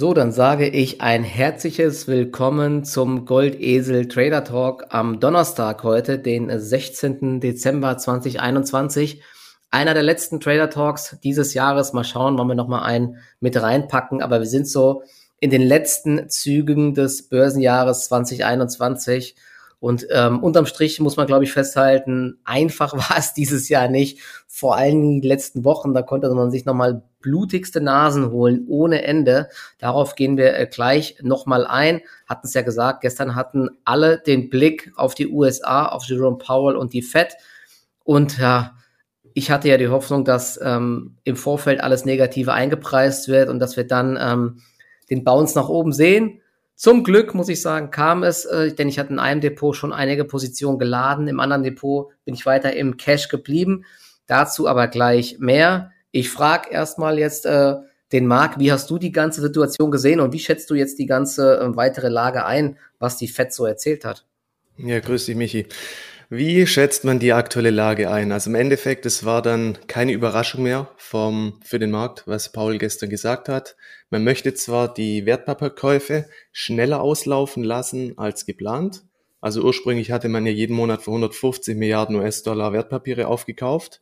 So, dann sage ich ein herzliches Willkommen zum Goldesel Trader Talk am Donnerstag heute, den 16. Dezember 2021. Einer der letzten Trader Talks dieses Jahres. Mal schauen, wollen wir noch mal einen mit reinpacken. Aber wir sind so in den letzten Zügen des Börsenjahres 2021. Und ähm, unterm Strich muss man, glaube ich, festhalten, einfach war es dieses Jahr nicht. Vor allen die letzten Wochen, da konnte man sich nochmal blutigste Nasen holen, ohne Ende. Darauf gehen wir äh, gleich nochmal ein. Hatten es ja gesagt, gestern hatten alle den Blick auf die USA, auf Jerome Powell und die Fed. Und ja, ich hatte ja die Hoffnung, dass ähm, im Vorfeld alles Negative eingepreist wird und dass wir dann ähm, den Bounce nach oben sehen. Zum Glück, muss ich sagen, kam es, äh, denn ich hatte in einem Depot schon einige Positionen geladen, im anderen Depot bin ich weiter im Cash geblieben. Dazu aber gleich mehr. Ich frage erstmal jetzt äh, den Marc, wie hast du die ganze Situation gesehen und wie schätzt du jetzt die ganze äh, weitere Lage ein, was die FED so erzählt hat? Ja, grüß dich, Michi. Wie schätzt man die aktuelle Lage ein? Also im Endeffekt, es war dann keine Überraschung mehr vom, für den Markt, was Paul gestern gesagt hat. Man möchte zwar die Wertpapierkäufe schneller auslaufen lassen als geplant. Also ursprünglich hatte man ja jeden Monat für 150 Milliarden US-Dollar Wertpapiere aufgekauft.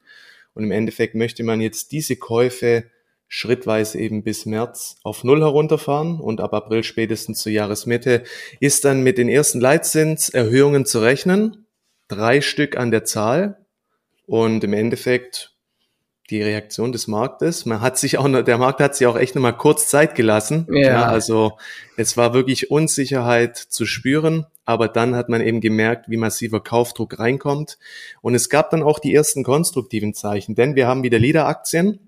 Und im Endeffekt möchte man jetzt diese Käufe schrittweise eben bis März auf Null herunterfahren und ab April spätestens zur Jahresmitte ist dann mit den ersten Leitzinserhöhungen zu rechnen drei Stück an der Zahl und im Endeffekt die Reaktion des Marktes. Man hat sich auch, der Markt hat sich auch echt nochmal kurz Zeit gelassen. Ja. ja. Also es war wirklich Unsicherheit zu spüren, aber dann hat man eben gemerkt, wie massiver Kaufdruck reinkommt. Und es gab dann auch die ersten konstruktiven Zeichen, denn wir haben wieder Leader-Aktien.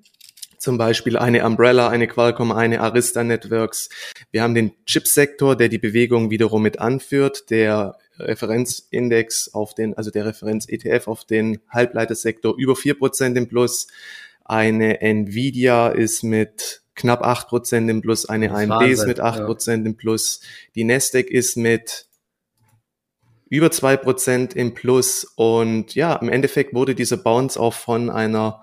Zum Beispiel eine Umbrella, eine Qualcomm, eine Arista Networks. Wir haben den Chipsektor, der die Bewegung wiederum mit anführt, der Referenzindex auf den, also der Referenz-ETF auf den Halbleitersektor über vier Prozent im Plus. Eine Nvidia ist mit knapp acht Prozent im Plus, eine AMD Wahnsinn, ist mit acht Prozent ja. im Plus, die Nasdaq ist mit über zwei Prozent im Plus und ja, im Endeffekt wurde dieser Bounce auch von einer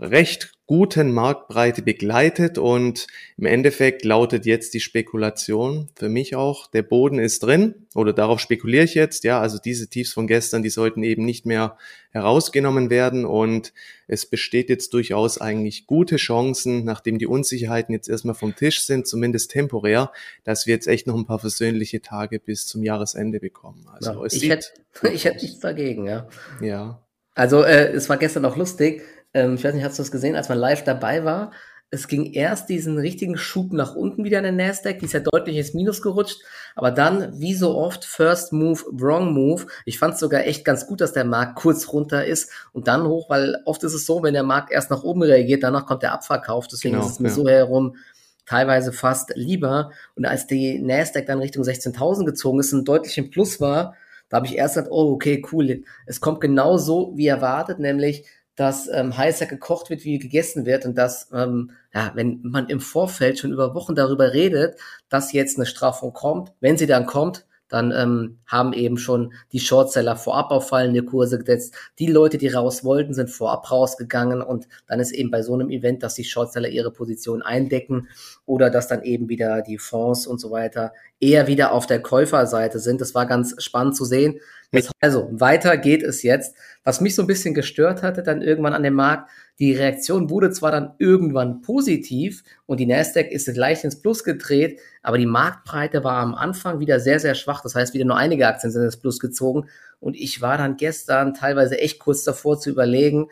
recht guten Marktbreite begleitet und im Endeffekt lautet jetzt die Spekulation für mich auch, der Boden ist drin oder darauf spekuliere ich jetzt, ja, also diese Tiefs von gestern, die sollten eben nicht mehr herausgenommen werden und es besteht jetzt durchaus eigentlich gute Chancen, nachdem die Unsicherheiten jetzt erstmal vom Tisch sind, zumindest temporär, dass wir jetzt echt noch ein paar versöhnliche Tage bis zum Jahresende bekommen. Also ja, ich hätte ich hätte nichts dagegen, ja. Ja. Also äh, es war gestern auch lustig ähm, ich weiß nicht, hast du das gesehen, als man live dabei war? Es ging erst diesen richtigen Schub nach unten wieder in den Nasdaq, die ist ja deutlich ins Minus gerutscht, aber dann, wie so oft, First Move, Wrong Move. Ich fand es sogar echt ganz gut, dass der Markt kurz runter ist und dann hoch, weil oft ist es so, wenn der Markt erst nach oben reagiert, danach kommt der Abverkauf. Deswegen genau, ist es mir ja. so herum teilweise fast lieber. Und als die Nasdaq dann Richtung 16.000 gezogen ist und deutlich im Plus war, da habe ich erst gesagt, oh, okay, cool. Es kommt genau so, wie erwartet, nämlich dass ähm, heißer gekocht wird, wie gegessen wird und dass, ähm, ja, wenn man im Vorfeld schon über Wochen darüber redet, dass jetzt eine Strafung kommt, wenn sie dann kommt, dann ähm, haben eben schon die Shortseller vorab auf fallende Kurse gesetzt. Die Leute, die raus wollten, sind vorab rausgegangen und dann ist eben bei so einem Event, dass die Shortseller ihre Position eindecken oder dass dann eben wieder die Fonds und so weiter eher wieder auf der Käuferseite sind. Das war ganz spannend zu sehen. Also weiter geht es jetzt. Was mich so ein bisschen gestört hatte, dann irgendwann an dem Markt, die Reaktion wurde zwar dann irgendwann positiv und die Nasdaq ist leicht ins Plus gedreht, aber die Marktbreite war am Anfang wieder sehr, sehr schwach. Das heißt, wieder nur einige Aktien sind ins Plus gezogen. Und ich war dann gestern teilweise echt kurz davor zu überlegen,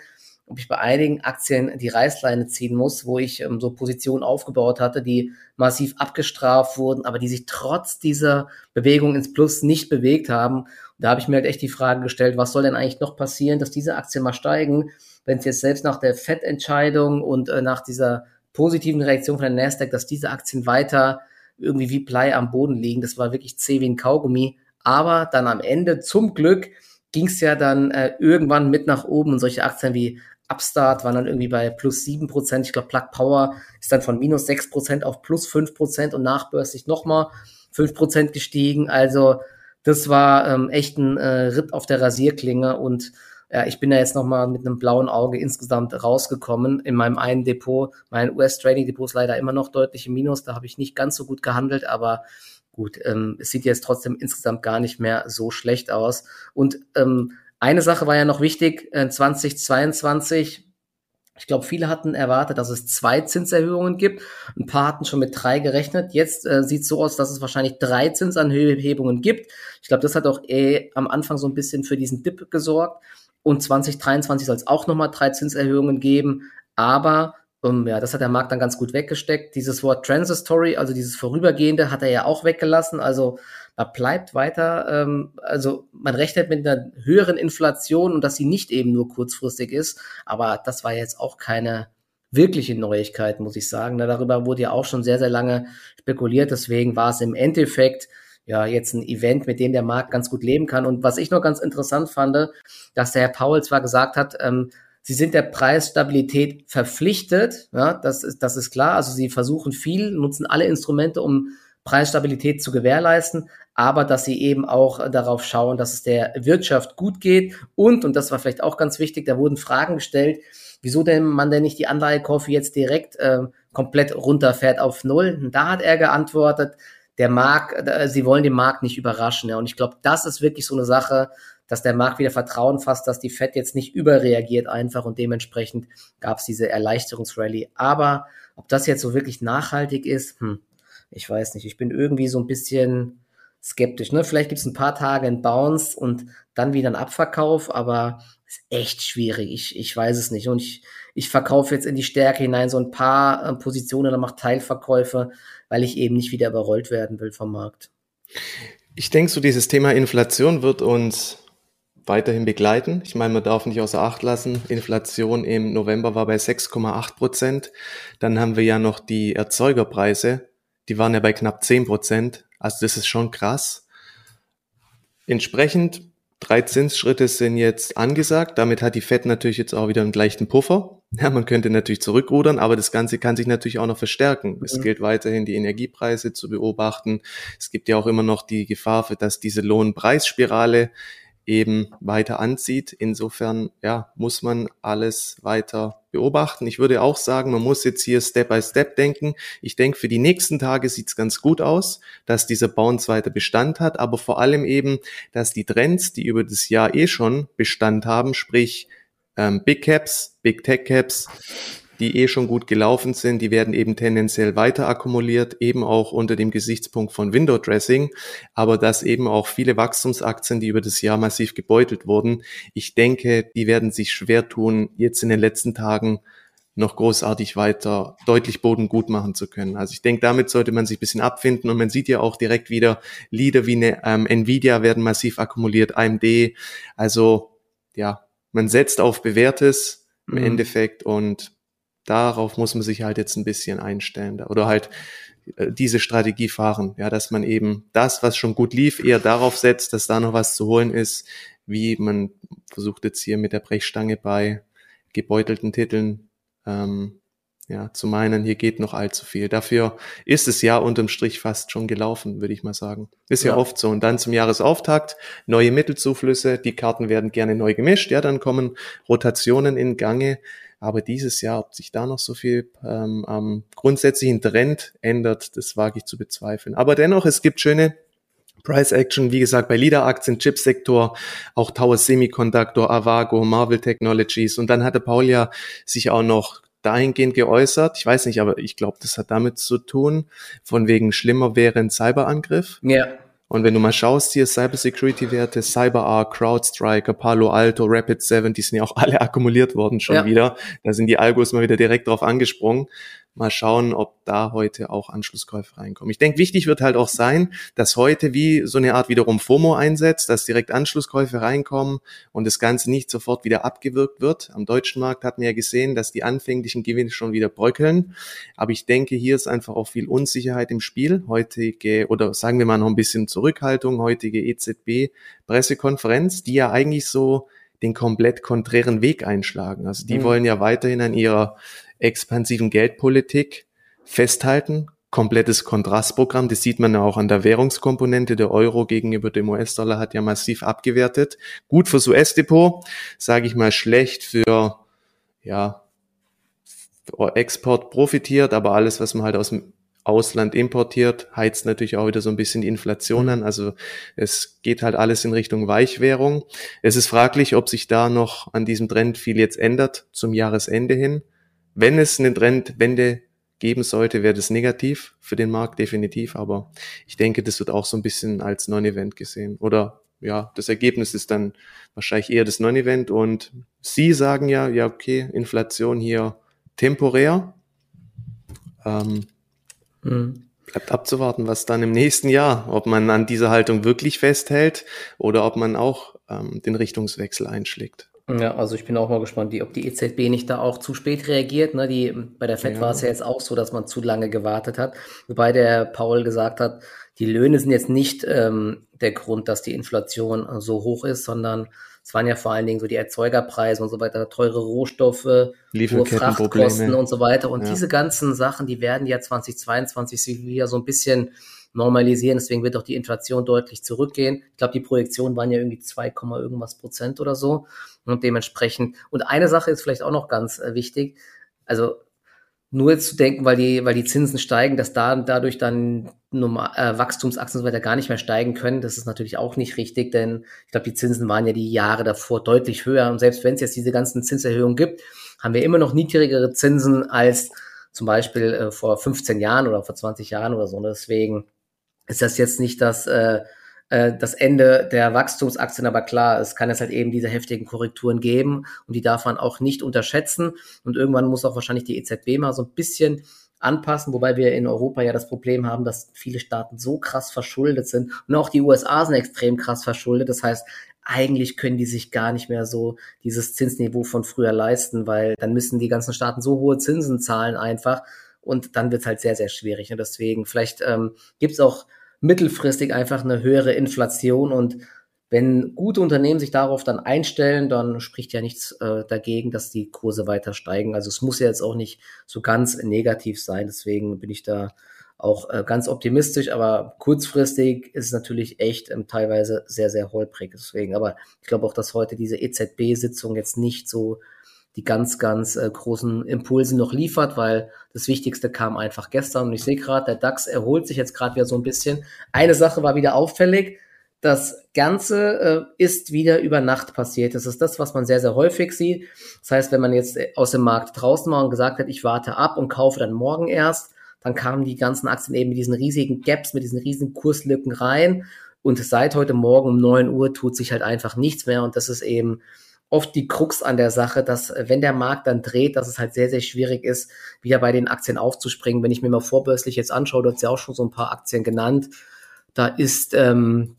ob ich bei einigen Aktien die Reißleine ziehen muss, wo ich ähm, so Positionen aufgebaut hatte, die massiv abgestraft wurden, aber die sich trotz dieser Bewegung ins Plus nicht bewegt haben. Da habe ich mir halt echt die Frage gestellt, was soll denn eigentlich noch passieren, dass diese Aktien mal steigen, wenn es jetzt selbst nach der FED-Entscheidung und äh, nach dieser positiven Reaktion von der Nasdaq, dass diese Aktien weiter irgendwie wie Blei am Boden liegen. Das war wirklich zäh wie ein Kaugummi. Aber dann am Ende, zum Glück, ging es ja dann äh, irgendwann mit nach oben und solche Aktien wie Upstart waren dann irgendwie bei plus sieben Prozent. Ich glaube, Plug Power ist dann von minus sechs Prozent auf plus fünf Prozent und nachbörslich nochmal fünf Prozent gestiegen. Also das war ähm, echt ein äh, Ritt auf der Rasierklinge und ja, ich bin da jetzt nochmal mit einem blauen Auge insgesamt rausgekommen in meinem einen Depot. Mein US-Trading-Depot ist leider immer noch deutlich im Minus, da habe ich nicht ganz so gut gehandelt, aber gut, ähm, es sieht jetzt trotzdem insgesamt gar nicht mehr so schlecht aus. Und ähm, eine Sache war ja noch wichtig, äh, 2022 ich glaube, viele hatten erwartet, dass es zwei Zinserhöhungen gibt. Ein paar hatten schon mit drei gerechnet. Jetzt äh, sieht es so aus, dass es wahrscheinlich drei Zinsanhebungen gibt. Ich glaube, das hat auch eh am Anfang so ein bisschen für diesen Dip gesorgt. Und 2023 soll es auch nochmal drei Zinserhöhungen geben. Aber um, ja, das hat der Markt dann ganz gut weggesteckt. Dieses Wort Transitory, also dieses Vorübergehende, hat er ja auch weggelassen. Also da bleibt weiter, ähm, also man rechnet mit einer höheren Inflation und dass sie nicht eben nur kurzfristig ist. Aber das war jetzt auch keine wirkliche Neuigkeit, muss ich sagen. Darüber wurde ja auch schon sehr, sehr lange spekuliert. Deswegen war es im Endeffekt ja jetzt ein Event, mit dem der Markt ganz gut leben kann. Und was ich noch ganz interessant fand, dass der Herr Paul zwar gesagt hat, ähm, Sie sind der Preisstabilität verpflichtet, ja, das ist, das ist klar. Also sie versuchen viel, nutzen alle Instrumente, um Preisstabilität zu gewährleisten, aber dass sie eben auch darauf schauen, dass es der Wirtschaft gut geht und, und das war vielleicht auch ganz wichtig, da wurden Fragen gestellt, wieso denn man denn nicht die Anleihekäufe jetzt direkt äh, komplett runterfährt auf Null. Und da hat er geantwortet, der Markt, äh, sie wollen den Markt nicht überraschen. Ja. Und ich glaube, das ist wirklich so eine Sache, dass der Markt wieder Vertrauen fasst, dass die Fed jetzt nicht überreagiert einfach und dementsprechend gab es diese Erleichterungsrallye. Aber ob das jetzt so wirklich nachhaltig ist, hm, ich weiß nicht. Ich bin irgendwie so ein bisschen skeptisch. Ne? Vielleicht gibt es ein paar Tage ein Bounce und dann wieder ein Abverkauf, aber ist echt schwierig. Ich, ich weiß es nicht. Und ich, ich verkaufe jetzt in die Stärke hinein so ein paar äh, Positionen oder mache Teilverkäufe, weil ich eben nicht wieder überrollt werden will vom Markt. Ich denke, so dieses Thema Inflation wird uns weiterhin begleiten. Ich meine, man darf nicht außer Acht lassen. Inflation im November war bei 6,8 Prozent. Dann haben wir ja noch die Erzeugerpreise. Die waren ja bei knapp 10 Prozent. Also das ist schon krass. Entsprechend drei Zinsschritte sind jetzt angesagt. Damit hat die Fed natürlich jetzt auch wieder einen gleichen Puffer. Ja, man könnte natürlich zurückrudern, aber das Ganze kann sich natürlich auch noch verstärken. Es gilt weiterhin, die Energiepreise zu beobachten. Es gibt ja auch immer noch die Gefahr, dass diese Lohnpreisspirale eben weiter anzieht. Insofern ja, muss man alles weiter beobachten. Ich würde auch sagen, man muss jetzt hier Step by Step denken. Ich denke, für die nächsten Tage sieht es ganz gut aus, dass dieser Bounce weiter Bestand hat, aber vor allem eben, dass die Trends, die über das Jahr eh schon Bestand haben, sprich ähm, Big Caps, Big Tech Caps, die eh schon gut gelaufen sind, die werden eben tendenziell weiter akkumuliert, eben auch unter dem Gesichtspunkt von Window Dressing, aber dass eben auch viele Wachstumsaktien, die über das Jahr massiv gebeutelt wurden, ich denke, die werden sich schwer tun, jetzt in den letzten Tagen noch großartig weiter deutlich Boden gut machen zu können. Also ich denke, damit sollte man sich ein bisschen abfinden und man sieht ja auch direkt wieder Lieder wie eine ähm, Nvidia werden massiv akkumuliert, AMD. Also ja, man setzt auf bewährtes im mhm. Endeffekt und darauf muss man sich halt jetzt ein bisschen einstellen oder halt äh, diese Strategie fahren, ja, dass man eben das, was schon gut lief, eher darauf setzt, dass da noch was zu holen ist, wie man versucht jetzt hier mit der Brechstange bei gebeutelten Titeln ähm, ja, zu meinen, hier geht noch allzu viel. Dafür ist es ja unterm Strich fast schon gelaufen, würde ich mal sagen. Ist ja. ja, oft so. Und dann zum Jahresauftakt neue Mittelzuflüsse, die Karten werden gerne neu gemischt, ja, dann kommen Rotationen in Gange. Aber dieses Jahr, ob sich da noch so viel ähm, am grundsätzlichen Trend ändert, das wage ich zu bezweifeln. Aber dennoch, es gibt schöne Price Action, wie gesagt, bei Leader-Aktien, Chipsektor, auch Tower Semiconductor, Avago, Marvel Technologies. Und dann hatte Paul ja sich auch noch dahingehend geäußert. Ich weiß nicht, aber ich glaube, das hat damit zu tun, von wegen schlimmer wäre ein Cyberangriff. Ja. Und wenn du mal schaust hier, Cybersecurity-Werte, CyberArk, CrowdStrike, Palo Alto, Rapid7, die sind ja auch alle akkumuliert worden schon ja. wieder. Da sind die Algos mal wieder direkt drauf angesprungen. Mal schauen, ob da heute auch Anschlusskäufe reinkommen. Ich denke, wichtig wird halt auch sein, dass heute wie so eine Art wiederum FOMO einsetzt, dass direkt Anschlusskäufe reinkommen und das Ganze nicht sofort wieder abgewirkt wird. Am deutschen Markt hatten wir ja gesehen, dass die anfänglichen Gewinne schon wieder bröckeln. Aber ich denke, hier ist einfach auch viel Unsicherheit im Spiel. Heutige, oder sagen wir mal noch ein bisschen Zurückhaltung, heutige EZB-Pressekonferenz, die ja eigentlich so den komplett konträren Weg einschlagen. Also die mhm. wollen ja weiterhin an ihrer expansiven Geldpolitik festhalten, komplettes Kontrastprogramm. Das sieht man ja auch an der Währungskomponente. Der Euro gegenüber dem US-Dollar hat ja massiv abgewertet. Gut fürs US-Depot, sage ich mal schlecht für ja, Export profitiert, aber alles, was man halt aus dem Ausland importiert, heizt natürlich auch wieder so ein bisschen die Inflation an. Also es geht halt alles in Richtung Weichwährung. Es ist fraglich, ob sich da noch an diesem Trend viel jetzt ändert zum Jahresende hin. Wenn es eine Trendwende geben sollte, wäre das negativ für den Markt definitiv. Aber ich denke, das wird auch so ein bisschen als Non-Event gesehen. Oder ja, das Ergebnis ist dann wahrscheinlich eher das Non-Event. Und Sie sagen ja, ja, okay, Inflation hier temporär. Ähm, mhm. Bleibt abzuwarten, was dann im nächsten Jahr, ob man an dieser Haltung wirklich festhält oder ob man auch ähm, den Richtungswechsel einschlägt. Ja, also ich bin auch mal gespannt, wie, ob die EZB nicht da auch zu spät reagiert. Ne? Die, bei der FED ja. war es ja jetzt auch so, dass man zu lange gewartet hat. Wobei der Paul gesagt hat, die Löhne sind jetzt nicht ähm, der Grund, dass die Inflation so hoch ist, sondern es waren ja vor allen Dingen so die Erzeugerpreise und so weiter, teure Rohstoffe, hohe Frachtkosten und so weiter. Und ja. diese ganzen Sachen, die werden ja 2022 sich wieder so ein bisschen normalisieren. Deswegen wird auch die Inflation deutlich zurückgehen. Ich glaube, die Projektionen waren ja irgendwie 2, irgendwas Prozent oder so. Und dementsprechend. Und eine Sache ist vielleicht auch noch ganz äh, wichtig. Also nur jetzt zu denken, weil die, weil die Zinsen steigen, dass da dadurch dann normal, äh, Wachstumsaktien und so weiter gar nicht mehr steigen können, das ist natürlich auch nicht richtig, denn ich glaube, die Zinsen waren ja die Jahre davor deutlich höher und selbst wenn es jetzt diese ganzen Zinserhöhungen gibt, haben wir immer noch niedrigere Zinsen als zum Beispiel äh, vor 15 Jahren oder vor 20 Jahren oder so. Und deswegen ist das jetzt nicht das, äh, äh, das Ende der Wachstumsaktien, aber klar, es kann jetzt halt eben diese heftigen Korrekturen geben und die darf man auch nicht unterschätzen. Und irgendwann muss auch wahrscheinlich die EZB mal so ein bisschen anpassen, wobei wir in Europa ja das Problem haben, dass viele Staaten so krass verschuldet sind und auch die USA sind extrem krass verschuldet. Das heißt, eigentlich können die sich gar nicht mehr so dieses Zinsniveau von früher leisten, weil dann müssen die ganzen Staaten so hohe Zinsen zahlen einfach und dann wird es halt sehr, sehr schwierig. Und deswegen, vielleicht ähm, gibt es auch mittelfristig einfach eine höhere Inflation und wenn gute Unternehmen sich darauf dann einstellen, dann spricht ja nichts äh, dagegen, dass die Kurse weiter steigen. Also es muss ja jetzt auch nicht so ganz negativ sein. Deswegen bin ich da auch äh, ganz optimistisch, aber kurzfristig ist es natürlich echt ähm, teilweise sehr, sehr holprig. Deswegen, aber ich glaube auch, dass heute diese EZB-Sitzung jetzt nicht so die ganz, ganz äh, großen Impulse noch liefert, weil das Wichtigste kam einfach gestern. Und ich sehe gerade, der DAX erholt sich jetzt gerade wieder so ein bisschen. Eine Sache war wieder auffällig. Das Ganze äh, ist wieder über Nacht passiert. Das ist das, was man sehr, sehr häufig sieht. Das heißt, wenn man jetzt äh, aus dem Markt draußen war und gesagt hat, ich warte ab und kaufe dann morgen erst, dann kamen die ganzen Aktien eben mit diesen riesigen Gaps, mit diesen riesigen Kurslücken rein. Und seit heute Morgen um neun Uhr tut sich halt einfach nichts mehr. Und das ist eben oft die Krux an der Sache, dass äh, wenn der Markt dann dreht, dass es halt sehr, sehr schwierig ist, wieder bei den Aktien aufzuspringen. Wenn ich mir mal vorbörslich jetzt anschaue, du hast ja auch schon so ein paar Aktien genannt, da ist ähm,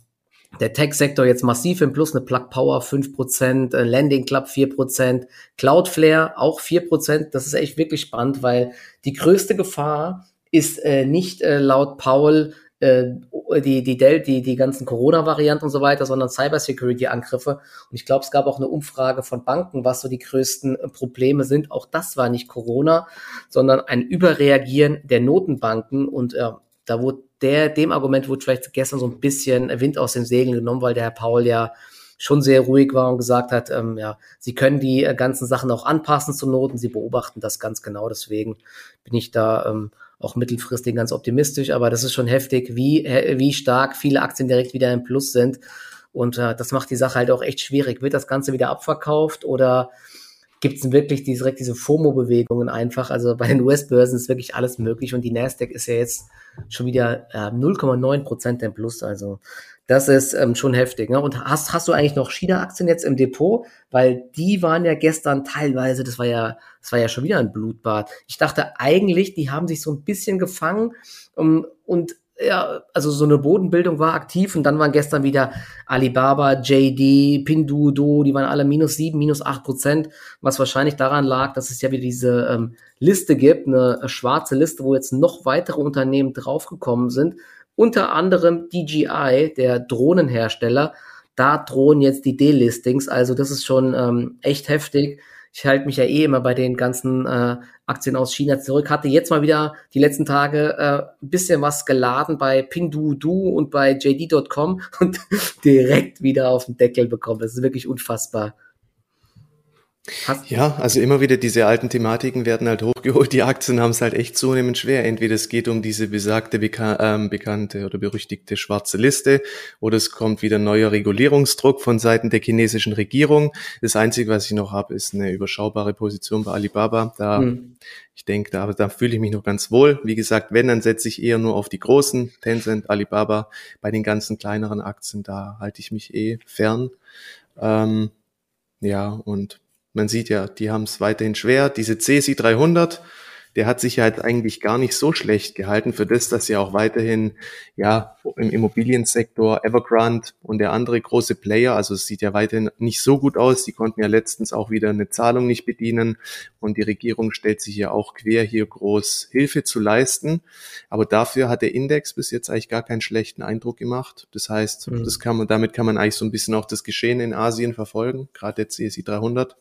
der Tech-Sektor jetzt massiv im Plus, eine Plug Power 5%, äh, Landing Club 4%, Cloudflare auch 4%. Das ist echt wirklich spannend, weil die größte Gefahr ist äh, nicht äh, laut Paul äh, die, die, Del die, die ganzen Corona-Varianten und so weiter, sondern Cybersecurity-Angriffe. Und ich glaube, es gab auch eine Umfrage von Banken, was so die größten äh, Probleme sind. Auch das war nicht Corona, sondern ein Überreagieren der Notenbanken. Und äh, da wurde der, dem Argument wurde vielleicht gestern so ein bisschen Wind aus den Segeln genommen, weil der Herr Paul ja schon sehr ruhig war und gesagt hat, ähm, ja, sie können die äh, ganzen Sachen auch anpassen zu Noten, sie beobachten das ganz genau. Deswegen bin ich da ähm, auch mittelfristig ganz optimistisch, aber das ist schon heftig, wie, wie stark viele Aktien direkt wieder im Plus sind. Und äh, das macht die Sache halt auch echt schwierig. Wird das Ganze wieder abverkauft oder gibt es wirklich direkt diese FOMO-Bewegungen einfach? Also bei den US-Börsen ist wirklich alles möglich und die Nasdaq ist ja jetzt schon wieder äh, 0,9 Prozent im Plus. Also das ist ähm, schon heftig. Ne? Und hast, hast du eigentlich noch China-Aktien jetzt im Depot? Weil die waren ja gestern teilweise, das war ja, das war ja schon wieder ein Blutbad. Ich dachte eigentlich, die haben sich so ein bisschen gefangen um, und ja, also so eine Bodenbildung war aktiv und dann waren gestern wieder Alibaba, JD, Pinduoduo, die waren alle minus sieben, minus acht Prozent, was wahrscheinlich daran lag, dass es ja wieder diese ähm, Liste gibt, eine schwarze Liste, wo jetzt noch weitere Unternehmen draufgekommen sind unter anderem DJI, der Drohnenhersteller. Da drohen jetzt die Delistings. Also das ist schon ähm, echt heftig. Ich halte mich ja eh immer bei den ganzen äh, Aktien aus China zurück. Hatte jetzt mal wieder die letzten Tage äh, ein bisschen was geladen bei Pinduoduo und bei JD.com und direkt wieder auf den Deckel bekommen. Das ist wirklich unfassbar. Hast ja, also immer wieder diese alten Thematiken werden halt hochgeholt. Die Aktien haben es halt echt zunehmend schwer. Entweder es geht um diese besagte, beka ähm, bekannte oder berüchtigte schwarze Liste oder es kommt wieder neuer Regulierungsdruck von Seiten der chinesischen Regierung. Das Einzige, was ich noch habe, ist eine überschaubare Position bei Alibaba. Da, hm. ich denke, da, da fühle ich mich noch ganz wohl. Wie gesagt, wenn, dann setze ich eher nur auf die großen, Tencent, Alibaba. Bei den ganzen kleineren Aktien, da halte ich mich eh fern. Ähm, ja, und man sieht ja, die haben es weiterhin schwer. Diese CSI 300, der hat sich halt eigentlich gar nicht so schlecht gehalten für das, dass ja auch weiterhin ja im Immobiliensektor Evergrande und der andere große Player, also es sieht ja weiterhin nicht so gut aus. Die konnten ja letztens auch wieder eine Zahlung nicht bedienen und die Regierung stellt sich ja auch quer, hier groß Hilfe zu leisten. Aber dafür hat der Index bis jetzt eigentlich gar keinen schlechten Eindruck gemacht. Das heißt, mhm. das kann man, damit kann man eigentlich so ein bisschen auch das Geschehen in Asien verfolgen, gerade der CSI 300.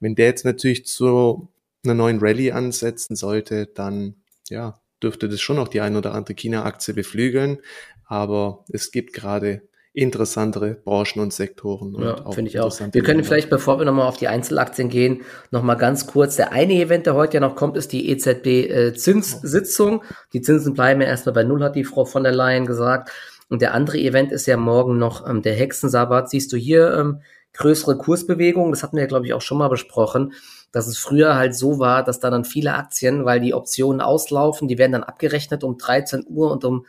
Wenn der jetzt natürlich zu einer neuen Rallye ansetzen sollte, dann ja, dürfte das schon noch die ein oder andere China-Aktie beflügeln. Aber es gibt gerade interessantere Branchen und Sektoren. Ja, finde ich auch. Wir können vielleicht, bevor wir nochmal auf die Einzelaktien gehen, nochmal ganz kurz. Der eine Event, der heute ja noch kommt, ist die EZB-Zinssitzung. Äh, die Zinsen bleiben ja erstmal bei Null, hat die Frau von der Leyen gesagt. Und der andere Event ist ja morgen noch ähm, der Hexensabbat. Siehst du hier ähm, größere Kursbewegungen? Das hatten wir, glaube ich, auch schon mal besprochen dass es früher halt so war, dass da dann viele Aktien, weil die Optionen auslaufen, die werden dann abgerechnet um 13 Uhr und um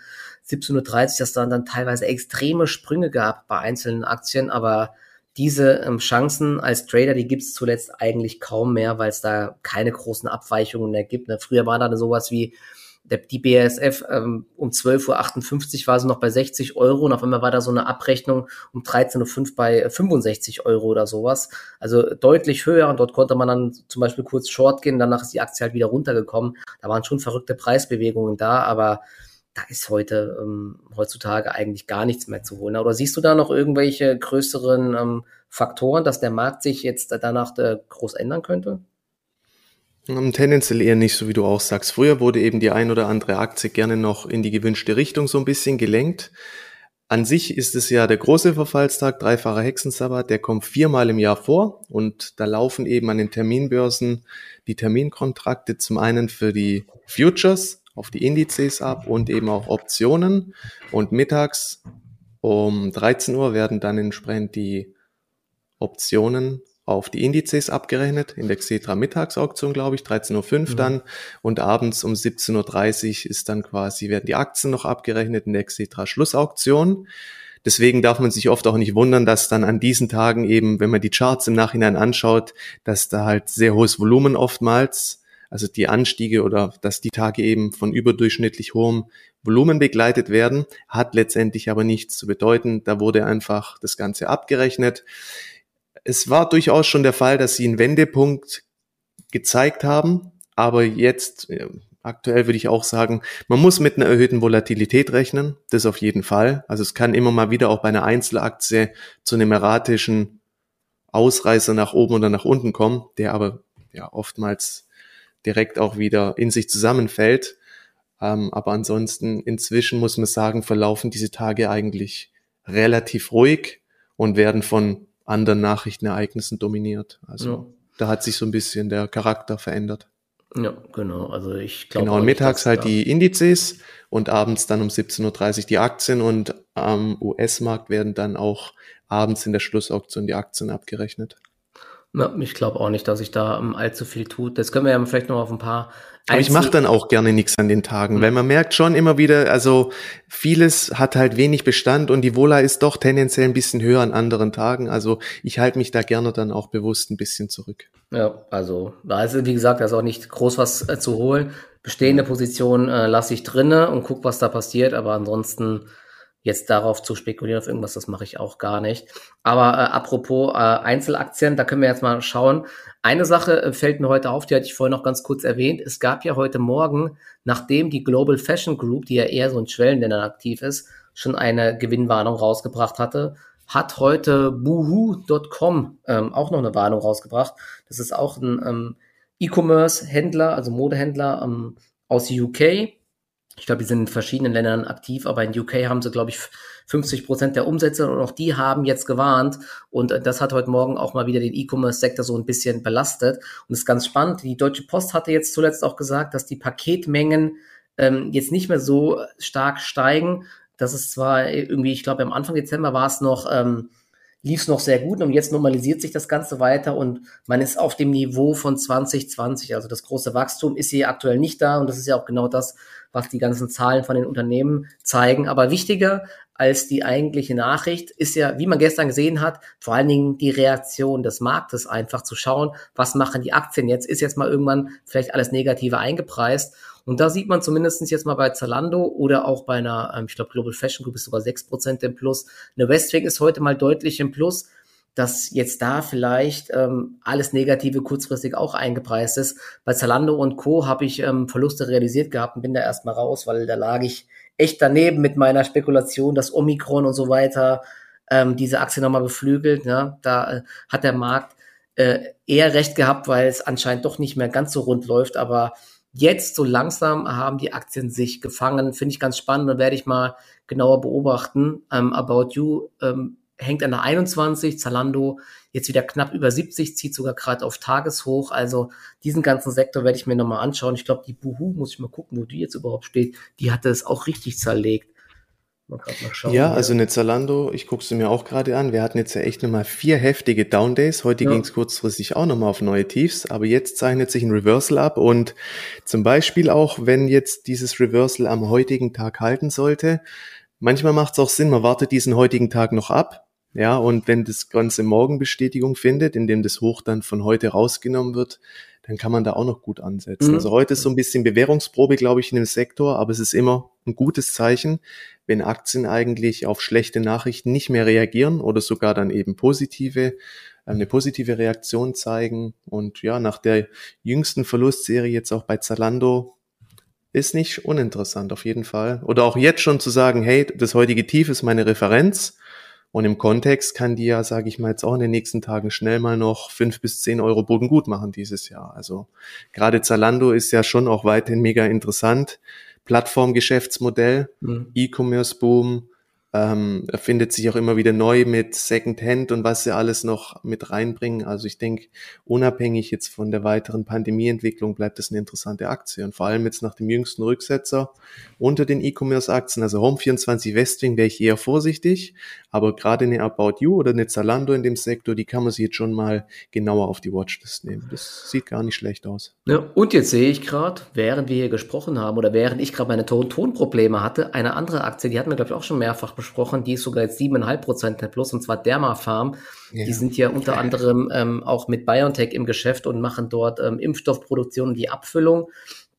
17.30 Uhr, dass da dann teilweise extreme Sprünge gab bei einzelnen Aktien, aber diese ähm, Chancen als Trader, die gibt es zuletzt eigentlich kaum mehr, weil es da keine großen Abweichungen mehr gibt. Ne? Früher war da sowas wie die BASF ähm, um 12.58 Uhr war sie noch bei 60 Euro und auf einmal war da so eine Abrechnung um 13.05 Uhr bei 65 Euro oder sowas. Also deutlich höher und dort konnte man dann zum Beispiel kurz short gehen, danach ist die Aktie halt wieder runtergekommen. Da waren schon verrückte Preisbewegungen da, aber da ist heute ähm, heutzutage eigentlich gar nichts mehr zu holen. Oder siehst du da noch irgendwelche größeren ähm, Faktoren, dass der Markt sich jetzt danach äh, groß ändern könnte? Tendenziell eher nicht, so wie du auch sagst. Früher wurde eben die ein oder andere Aktie gerne noch in die gewünschte Richtung so ein bisschen gelenkt. An sich ist es ja der große Verfallstag, dreifacher Hexensabbat, der kommt viermal im Jahr vor und da laufen eben an den Terminbörsen die Terminkontrakte zum einen für die Futures auf die Indizes ab und eben auch Optionen und mittags um 13 Uhr werden dann entsprechend die Optionen auf die Indizes abgerechnet, in der Xetra Mittagsauktion, glaube ich, 13.05 Uhr mhm. dann. Und abends um 17.30 Uhr ist dann quasi, werden die Aktien noch abgerechnet in der Xetra Schlussauktion. Deswegen darf man sich oft auch nicht wundern, dass dann an diesen Tagen eben, wenn man die Charts im Nachhinein anschaut, dass da halt sehr hohes Volumen oftmals, also die Anstiege oder dass die Tage eben von überdurchschnittlich hohem Volumen begleitet werden, hat letztendlich aber nichts zu bedeuten. Da wurde einfach das Ganze abgerechnet es war durchaus schon der Fall, dass sie einen Wendepunkt gezeigt haben, aber jetzt äh, aktuell würde ich auch sagen, man muss mit einer erhöhten Volatilität rechnen, das auf jeden Fall. Also es kann immer mal wieder auch bei einer Einzelaktie zu einem erratischen Ausreißer nach oben oder nach unten kommen, der aber ja oftmals direkt auch wieder in sich zusammenfällt. Ähm, aber ansonsten inzwischen muss man sagen, verlaufen diese Tage eigentlich relativ ruhig und werden von anderen Nachrichtenereignissen dominiert. Also ja. da hat sich so ein bisschen der Charakter verändert. Ja, genau. Also ich glaube. Genau, und mittags halt die Indizes und abends dann um 17.30 Uhr die Aktien und am US-Markt werden dann auch abends in der Schlussauktion die Aktien abgerechnet. Ja, ich glaube auch nicht, dass sich da um, allzu viel tut. Das können wir ja vielleicht noch auf ein paar. Aber ich mache dann auch gerne nichts an den Tagen, mhm. weil man merkt schon immer wieder, also vieles hat halt wenig Bestand und die Vola ist doch tendenziell ein bisschen höher an anderen Tagen. Also ich halte mich da gerne dann auch bewusst ein bisschen zurück. Ja, also da ist, wie gesagt, da ist auch nicht groß was äh, zu holen. Bestehende Position äh, lasse ich drinne und guck, was da passiert, aber ansonsten jetzt darauf zu spekulieren auf irgendwas, das mache ich auch gar nicht. Aber äh, apropos äh, Einzelaktien, da können wir jetzt mal schauen. Eine Sache äh, fällt mir heute auf, die hatte ich vorhin noch ganz kurz erwähnt. Es gab ja heute Morgen, nachdem die Global Fashion Group, die ja eher so in Schwellenländern aktiv ist, schon eine Gewinnwarnung rausgebracht hatte, hat heute boohoo.com ähm, auch noch eine Warnung rausgebracht. Das ist auch ein ähm, E-Commerce-Händler, also Modehändler ähm, aus UK. Ich glaube, die sind in verschiedenen Ländern aktiv, aber in UK haben sie, glaube ich, 50 Prozent der Umsätze und auch die haben jetzt gewarnt. Und äh, das hat heute Morgen auch mal wieder den E-Commerce-Sektor so ein bisschen belastet. Und es ist ganz spannend. Die Deutsche Post hatte jetzt zuletzt auch gesagt, dass die Paketmengen ähm, jetzt nicht mehr so stark steigen. Das ist zwar irgendwie, ich glaube, am Anfang Dezember war es noch, ähm, lief es noch sehr gut und jetzt normalisiert sich das Ganze weiter und man ist auf dem Niveau von 2020. Also das große Wachstum ist hier aktuell nicht da und das ist ja auch genau das, was die ganzen Zahlen von den Unternehmen zeigen. Aber wichtiger als die eigentliche Nachricht ist ja, wie man gestern gesehen hat, vor allen Dingen die Reaktion des Marktes einfach zu schauen, was machen die Aktien jetzt? Ist jetzt mal irgendwann vielleicht alles Negative eingepreist? Und da sieht man zumindest jetzt mal bei Zalando oder auch bei einer, ähm, ich glaube, Global Fashion Group ist sogar 6% im Plus. Eine Westwing ist heute mal deutlich im Plus, dass jetzt da vielleicht ähm, alles Negative kurzfristig auch eingepreist ist. Bei Zalando und Co. habe ich ähm, Verluste realisiert gehabt und bin da erstmal raus, weil da lag ich echt daneben mit meiner Spekulation, dass Omikron und so weiter ähm, diese Aktie nochmal beflügelt. Ja? Da äh, hat der Markt äh, eher recht gehabt, weil es anscheinend doch nicht mehr ganz so rund läuft, aber Jetzt so langsam haben die Aktien sich gefangen. Finde ich ganz spannend und werde ich mal genauer beobachten. Ähm, About You ähm, hängt an der 21, Zalando jetzt wieder knapp über 70, zieht sogar gerade auf Tageshoch. Also diesen ganzen Sektor werde ich mir nochmal anschauen. Ich glaube, die Buhu, muss ich mal gucken, wo die jetzt überhaupt steht, die hatte es auch richtig zerlegt. Schauen, ja, also eine Zalando, ich gucke sie mir auch gerade an. Wir hatten jetzt ja echt nochmal vier heftige Down Days. Heute ja. ging es kurzfristig auch nochmal auf neue Tiefs, aber jetzt zeichnet sich ein Reversal ab und zum Beispiel auch, wenn jetzt dieses Reversal am heutigen Tag halten sollte, manchmal macht es auch Sinn, man wartet diesen heutigen Tag noch ab. Ja, und wenn das Ganze morgen Bestätigung findet, indem das Hoch dann von heute rausgenommen wird, dann kann man da auch noch gut ansetzen. Mhm. Also heute ist so ein bisschen Bewährungsprobe, glaube ich, in dem Sektor, aber es ist immer ein gutes Zeichen, wenn Aktien eigentlich auf schlechte Nachrichten nicht mehr reagieren oder sogar dann eben positive, äh, eine positive Reaktion zeigen. Und ja, nach der jüngsten Verlustserie jetzt auch bei Zalando ist nicht uninteressant auf jeden Fall. Oder auch jetzt schon zu sagen, hey, das heutige Tief ist meine Referenz. Und im Kontext kann die ja, sage ich mal, jetzt auch in den nächsten Tagen schnell mal noch fünf bis zehn Euro Boden gut machen dieses Jahr. Also gerade Zalando ist ja schon auch weiterhin mega interessant. Plattformgeschäftsmodell, mhm. E-Commerce-Boom, ähm, erfindet sich auch immer wieder neu mit Secondhand und was sie alles noch mit reinbringen. Also ich denke, unabhängig jetzt von der weiteren Pandemieentwicklung bleibt das eine interessante Aktie. Und vor allem jetzt nach dem jüngsten Rücksetzer unter den E-Commerce-Aktien, also Home24 Westwing, wäre ich eher vorsichtig. Aber gerade eine About You oder eine Zalando in dem Sektor, die kann man sich jetzt schon mal genauer auf die Watchlist nehmen. Das sieht gar nicht schlecht aus. Ja, und jetzt sehe ich gerade, während wir hier gesprochen haben oder während ich gerade meine Ton-Ton-Probleme hatte, eine andere Aktie, die hatten wir, glaube ich, auch schon mehrfach besprochen, die ist sogar jetzt 7,5 Prozent net plus, und zwar Dermafarm. Ja. Die sind ja unter anderem ähm, auch mit BioNTech im Geschäft und machen dort ähm, Impfstoffproduktion und die Abfüllung.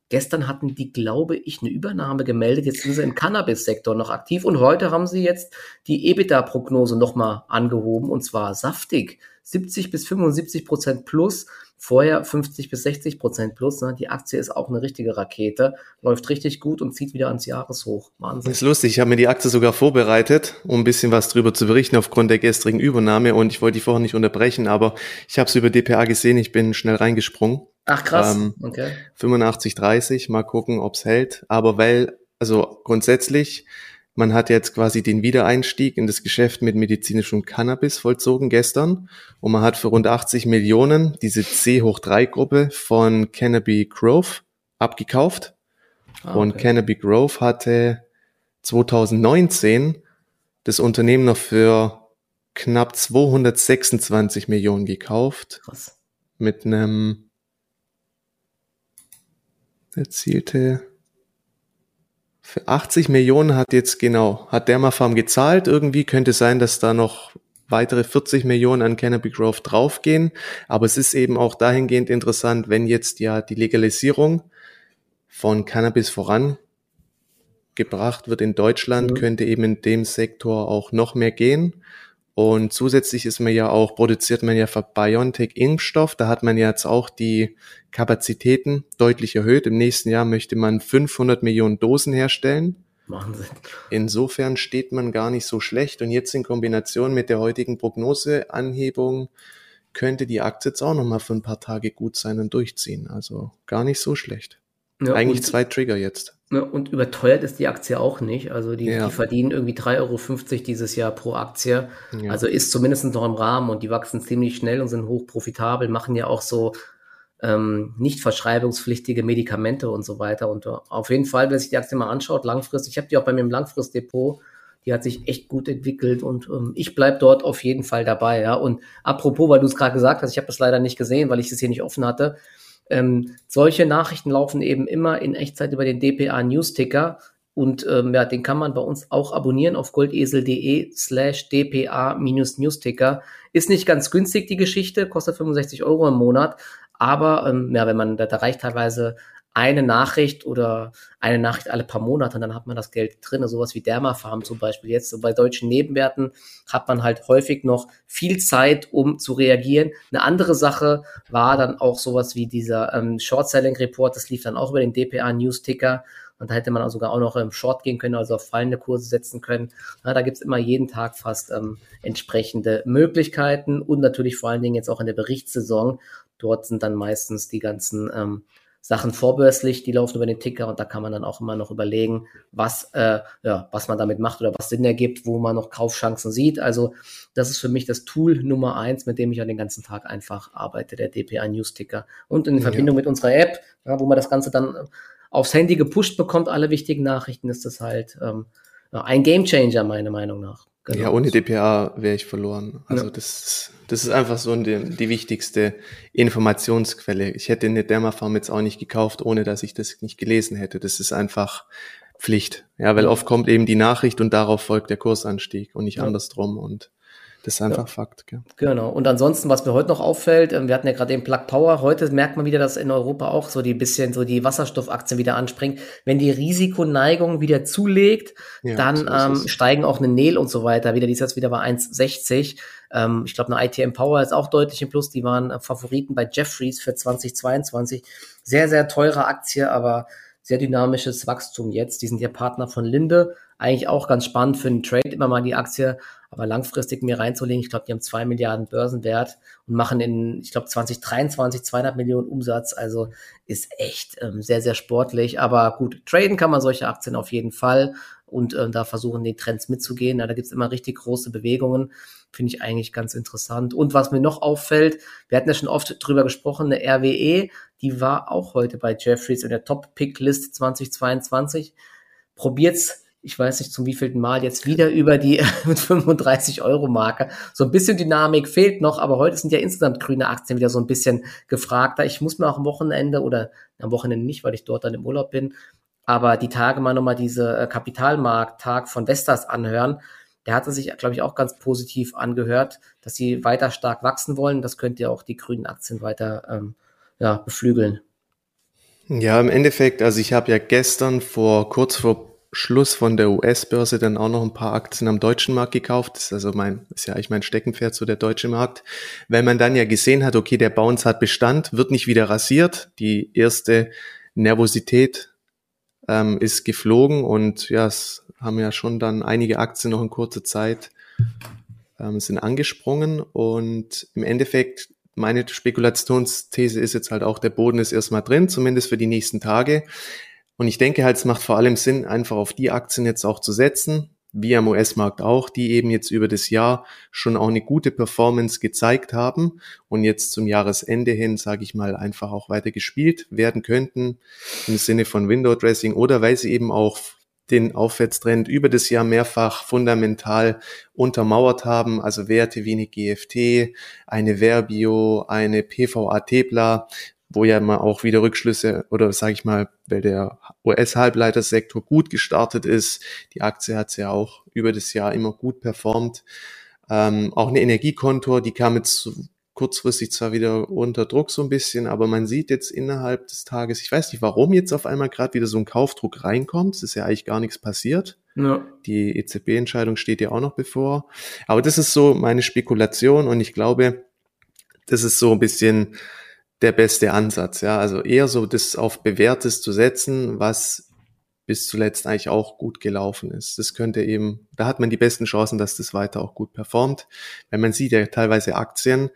Gestern hatten die, glaube ich, eine Übernahme gemeldet. Jetzt sind sie im Cannabis-Sektor noch aktiv und heute haben sie jetzt die EBITDA-Prognose nochmal angehoben und zwar saftig. 70 bis 75 Prozent plus Vorher 50 bis 60 Prozent plus. Ne? Die Aktie ist auch eine richtige Rakete, läuft richtig gut und zieht wieder ans Jahreshoch. Wahnsinn. Das ist lustig. Ich habe mir die Aktie sogar vorbereitet, um ein bisschen was drüber zu berichten aufgrund der gestrigen Übernahme. Und ich wollte die vorher nicht unterbrechen, aber ich habe es über DPA gesehen. Ich bin schnell reingesprungen. Ach krass. Ähm, okay. 85, 30. Mal gucken, ob's hält. Aber weil, also grundsätzlich man hat jetzt quasi den Wiedereinstieg in das Geschäft mit medizinischem Cannabis vollzogen gestern und man hat für rund 80 Millionen diese C hoch 3 Gruppe von Canopy Grove abgekauft. Ah, okay. Und Canopy Grove hatte 2019 das Unternehmen noch für knapp 226 Millionen gekauft. Krass. Mit einem erzielte für 80 Millionen hat jetzt genau, hat Dermafarm gezahlt. Irgendwie könnte sein, dass da noch weitere 40 Millionen an Canopy Grove draufgehen. Aber es ist eben auch dahingehend interessant, wenn jetzt ja die Legalisierung von Cannabis vorangebracht wird in Deutschland, mhm. könnte eben in dem Sektor auch noch mehr gehen. Und zusätzlich ist man ja auch, produziert man ja für BioNTech Impfstoff. Da hat man ja jetzt auch die Kapazitäten deutlich erhöht. Im nächsten Jahr möchte man 500 Millionen Dosen herstellen. Wahnsinn. Insofern steht man gar nicht so schlecht und jetzt in Kombination mit der heutigen Prognoseanhebung könnte die Aktie jetzt auch nochmal für ein paar Tage gut sein und durchziehen. Also gar nicht so schlecht. Ja, Eigentlich zwei Trigger jetzt. Ja, und überteuert ist die Aktie auch nicht. Also die, ja. die verdienen irgendwie 3,50 Euro dieses Jahr pro Aktie. Ja. Also ist zumindest noch im Rahmen und die wachsen ziemlich schnell und sind hoch profitabel, machen ja auch so ähm, nicht verschreibungspflichtige Medikamente und so weiter. Und uh, auf jeden Fall, wenn sich die Aktie mal anschaut, langfristig, ich habe die auch bei mir im Langfristdepot, die hat sich echt gut entwickelt und ähm, ich bleib dort auf jeden Fall dabei. Ja. Und apropos, weil du es gerade gesagt hast, ich habe das leider nicht gesehen, weil ich es hier nicht offen hatte. Ähm, solche Nachrichten laufen eben immer in Echtzeit über den DPA Newsticker. Und ähm, ja, den kann man bei uns auch abonnieren auf goldesel.de slash dpa-newsticker. Ist nicht ganz günstig, die Geschichte, kostet 65 Euro im Monat. Aber ähm, ja, wenn man, da, da reicht teilweise eine Nachricht oder eine Nachricht alle paar Monate und dann hat man das Geld drin. Sowas wie Dermafarm zum Beispiel. Jetzt bei deutschen Nebenwerten hat man halt häufig noch viel Zeit, um zu reagieren. Eine andere Sache war dann auch sowas wie dieser ähm, Short-Selling-Report. Das lief dann auch über den DPA News-Ticker. Und da hätte man sogar auch noch im Short gehen können, also auf fallende Kurse setzen können. Na, da gibt's immer jeden Tag fast ähm, entsprechende Möglichkeiten und natürlich vor allen Dingen jetzt auch in der Berichtssaison Dort sind dann meistens die ganzen ähm, Sachen vorbörslich, die laufen über den Ticker und da kann man dann auch immer noch überlegen, was, äh, ja, was man damit macht oder was Sinn ergibt, wo man noch Kaufchancen sieht. Also das ist für mich das Tool Nummer eins, mit dem ich ja den ganzen Tag einfach arbeite, der DPA News Ticker. Und in Verbindung ja. mit unserer App, ja, wo man das Ganze dann aufs Handy gepusht bekommt, alle wichtigen Nachrichten, ist das halt ähm, ein Gamechanger meiner Meinung nach. Genau. Ja, ohne DPA wäre ich verloren. Also ja. das, das ist einfach so die, die wichtigste Informationsquelle. Ich hätte eine Dermafarm jetzt auch nicht gekauft, ohne dass ich das nicht gelesen hätte. Das ist einfach Pflicht. Ja, weil oft kommt eben die Nachricht und darauf folgt der Kursanstieg und nicht ja. andersrum. Und das ist einfach ja. Fakt. Gell? Genau. Und ansonsten, was mir heute noch auffällt, ähm, wir hatten ja gerade den Plug Power. Heute merkt man wieder, dass in Europa auch so die bisschen so die Wasserstoffaktien wieder anspringen. Wenn die Risikoneigung wieder zulegt, ja, dann so ähm, steigen auch eine Nel und so weiter wieder. Die ist jetzt wieder bei 1,60. Ähm, ich glaube, eine ITM Power ist auch deutlich im Plus. Die waren äh, Favoriten bei Jeffries für 2022. Sehr, sehr teure Aktie, aber sehr dynamisches Wachstum jetzt. Die sind ja Partner von Linde. Eigentlich auch ganz spannend für einen Trade, immer mal die Aktie aber langfristig mir reinzulegen, ich glaube, die haben zwei Milliarden Börsenwert und machen in, ich glaube, 2023 200 Millionen Umsatz. Also ist echt ähm, sehr, sehr sportlich. Aber gut, traden kann man solche Aktien auf jeden Fall und ähm, da versuchen, den Trends mitzugehen. Ja, da gibt's immer richtig große Bewegungen. Finde ich eigentlich ganz interessant. Und was mir noch auffällt, wir hatten ja schon oft drüber gesprochen, eine RWE, die war auch heute bei Jeffries in der Top-Pick-List 2022. Probiert's ich weiß nicht zum wievielten Mal, jetzt wieder über die 35 Euro Marke. So ein bisschen Dynamik fehlt noch, aber heute sind ja insgesamt grüne Aktien wieder so ein bisschen gefragter. Ich muss mir auch am Wochenende oder am Wochenende nicht, weil ich dort dann im Urlaub bin, aber die Tage mal nochmal diese äh, Kapitalmarkt-Tag von Vestas anhören. Der hatte sich, glaube ich, auch ganz positiv angehört, dass sie weiter stark wachsen wollen. Das könnte ja auch die grünen Aktien weiter ähm, ja, beflügeln. Ja, im Endeffekt, also ich habe ja gestern vor kurz vor Schluss von der US-Börse dann auch noch ein paar Aktien am deutschen Markt gekauft. Das ist also mein, ist ja eigentlich mein Steckenpferd, so der deutsche Markt. Weil man dann ja gesehen hat, okay, der Bounce hat Bestand, wird nicht wieder rasiert. Die erste Nervosität ähm, ist geflogen und ja, es haben ja schon dann einige Aktien noch in kurzer Zeit ähm, sind angesprungen und im Endeffekt meine Spekulationsthese ist jetzt halt auch, der Boden ist erstmal drin, zumindest für die nächsten Tage. Und ich denke halt, es macht vor allem Sinn, einfach auf die Aktien jetzt auch zu setzen, wie am US-Markt auch, die eben jetzt über das Jahr schon auch eine gute Performance gezeigt haben und jetzt zum Jahresende hin, sage ich mal, einfach auch weiter gespielt werden könnten im Sinne von Window Dressing oder weil sie eben auch den Aufwärtstrend über das Jahr mehrfach fundamental untermauert haben, also Werte wie eine GFT, eine Verbio, eine PVA Tepla, wo ja mal auch wieder Rückschlüsse oder sage ich mal, weil der US-Halbleitersektor gut gestartet ist, die Aktie hat ja auch über das Jahr immer gut performt. Ähm, auch eine Energiekontor, die kam jetzt kurzfristig zwar wieder unter Druck so ein bisschen, aber man sieht jetzt innerhalb des Tages, ich weiß nicht, warum jetzt auf einmal gerade wieder so ein Kaufdruck reinkommt. Es ist ja eigentlich gar nichts passiert. Ja. Die EZB-Entscheidung steht ja auch noch bevor. Aber das ist so meine Spekulation und ich glaube, das ist so ein bisschen der beste Ansatz. Ja, also eher so das auf Bewährtes zu setzen, was bis zuletzt eigentlich auch gut gelaufen ist. Das könnte eben, da hat man die besten Chancen, dass das weiter auch gut performt. Wenn man sieht ja teilweise Aktien,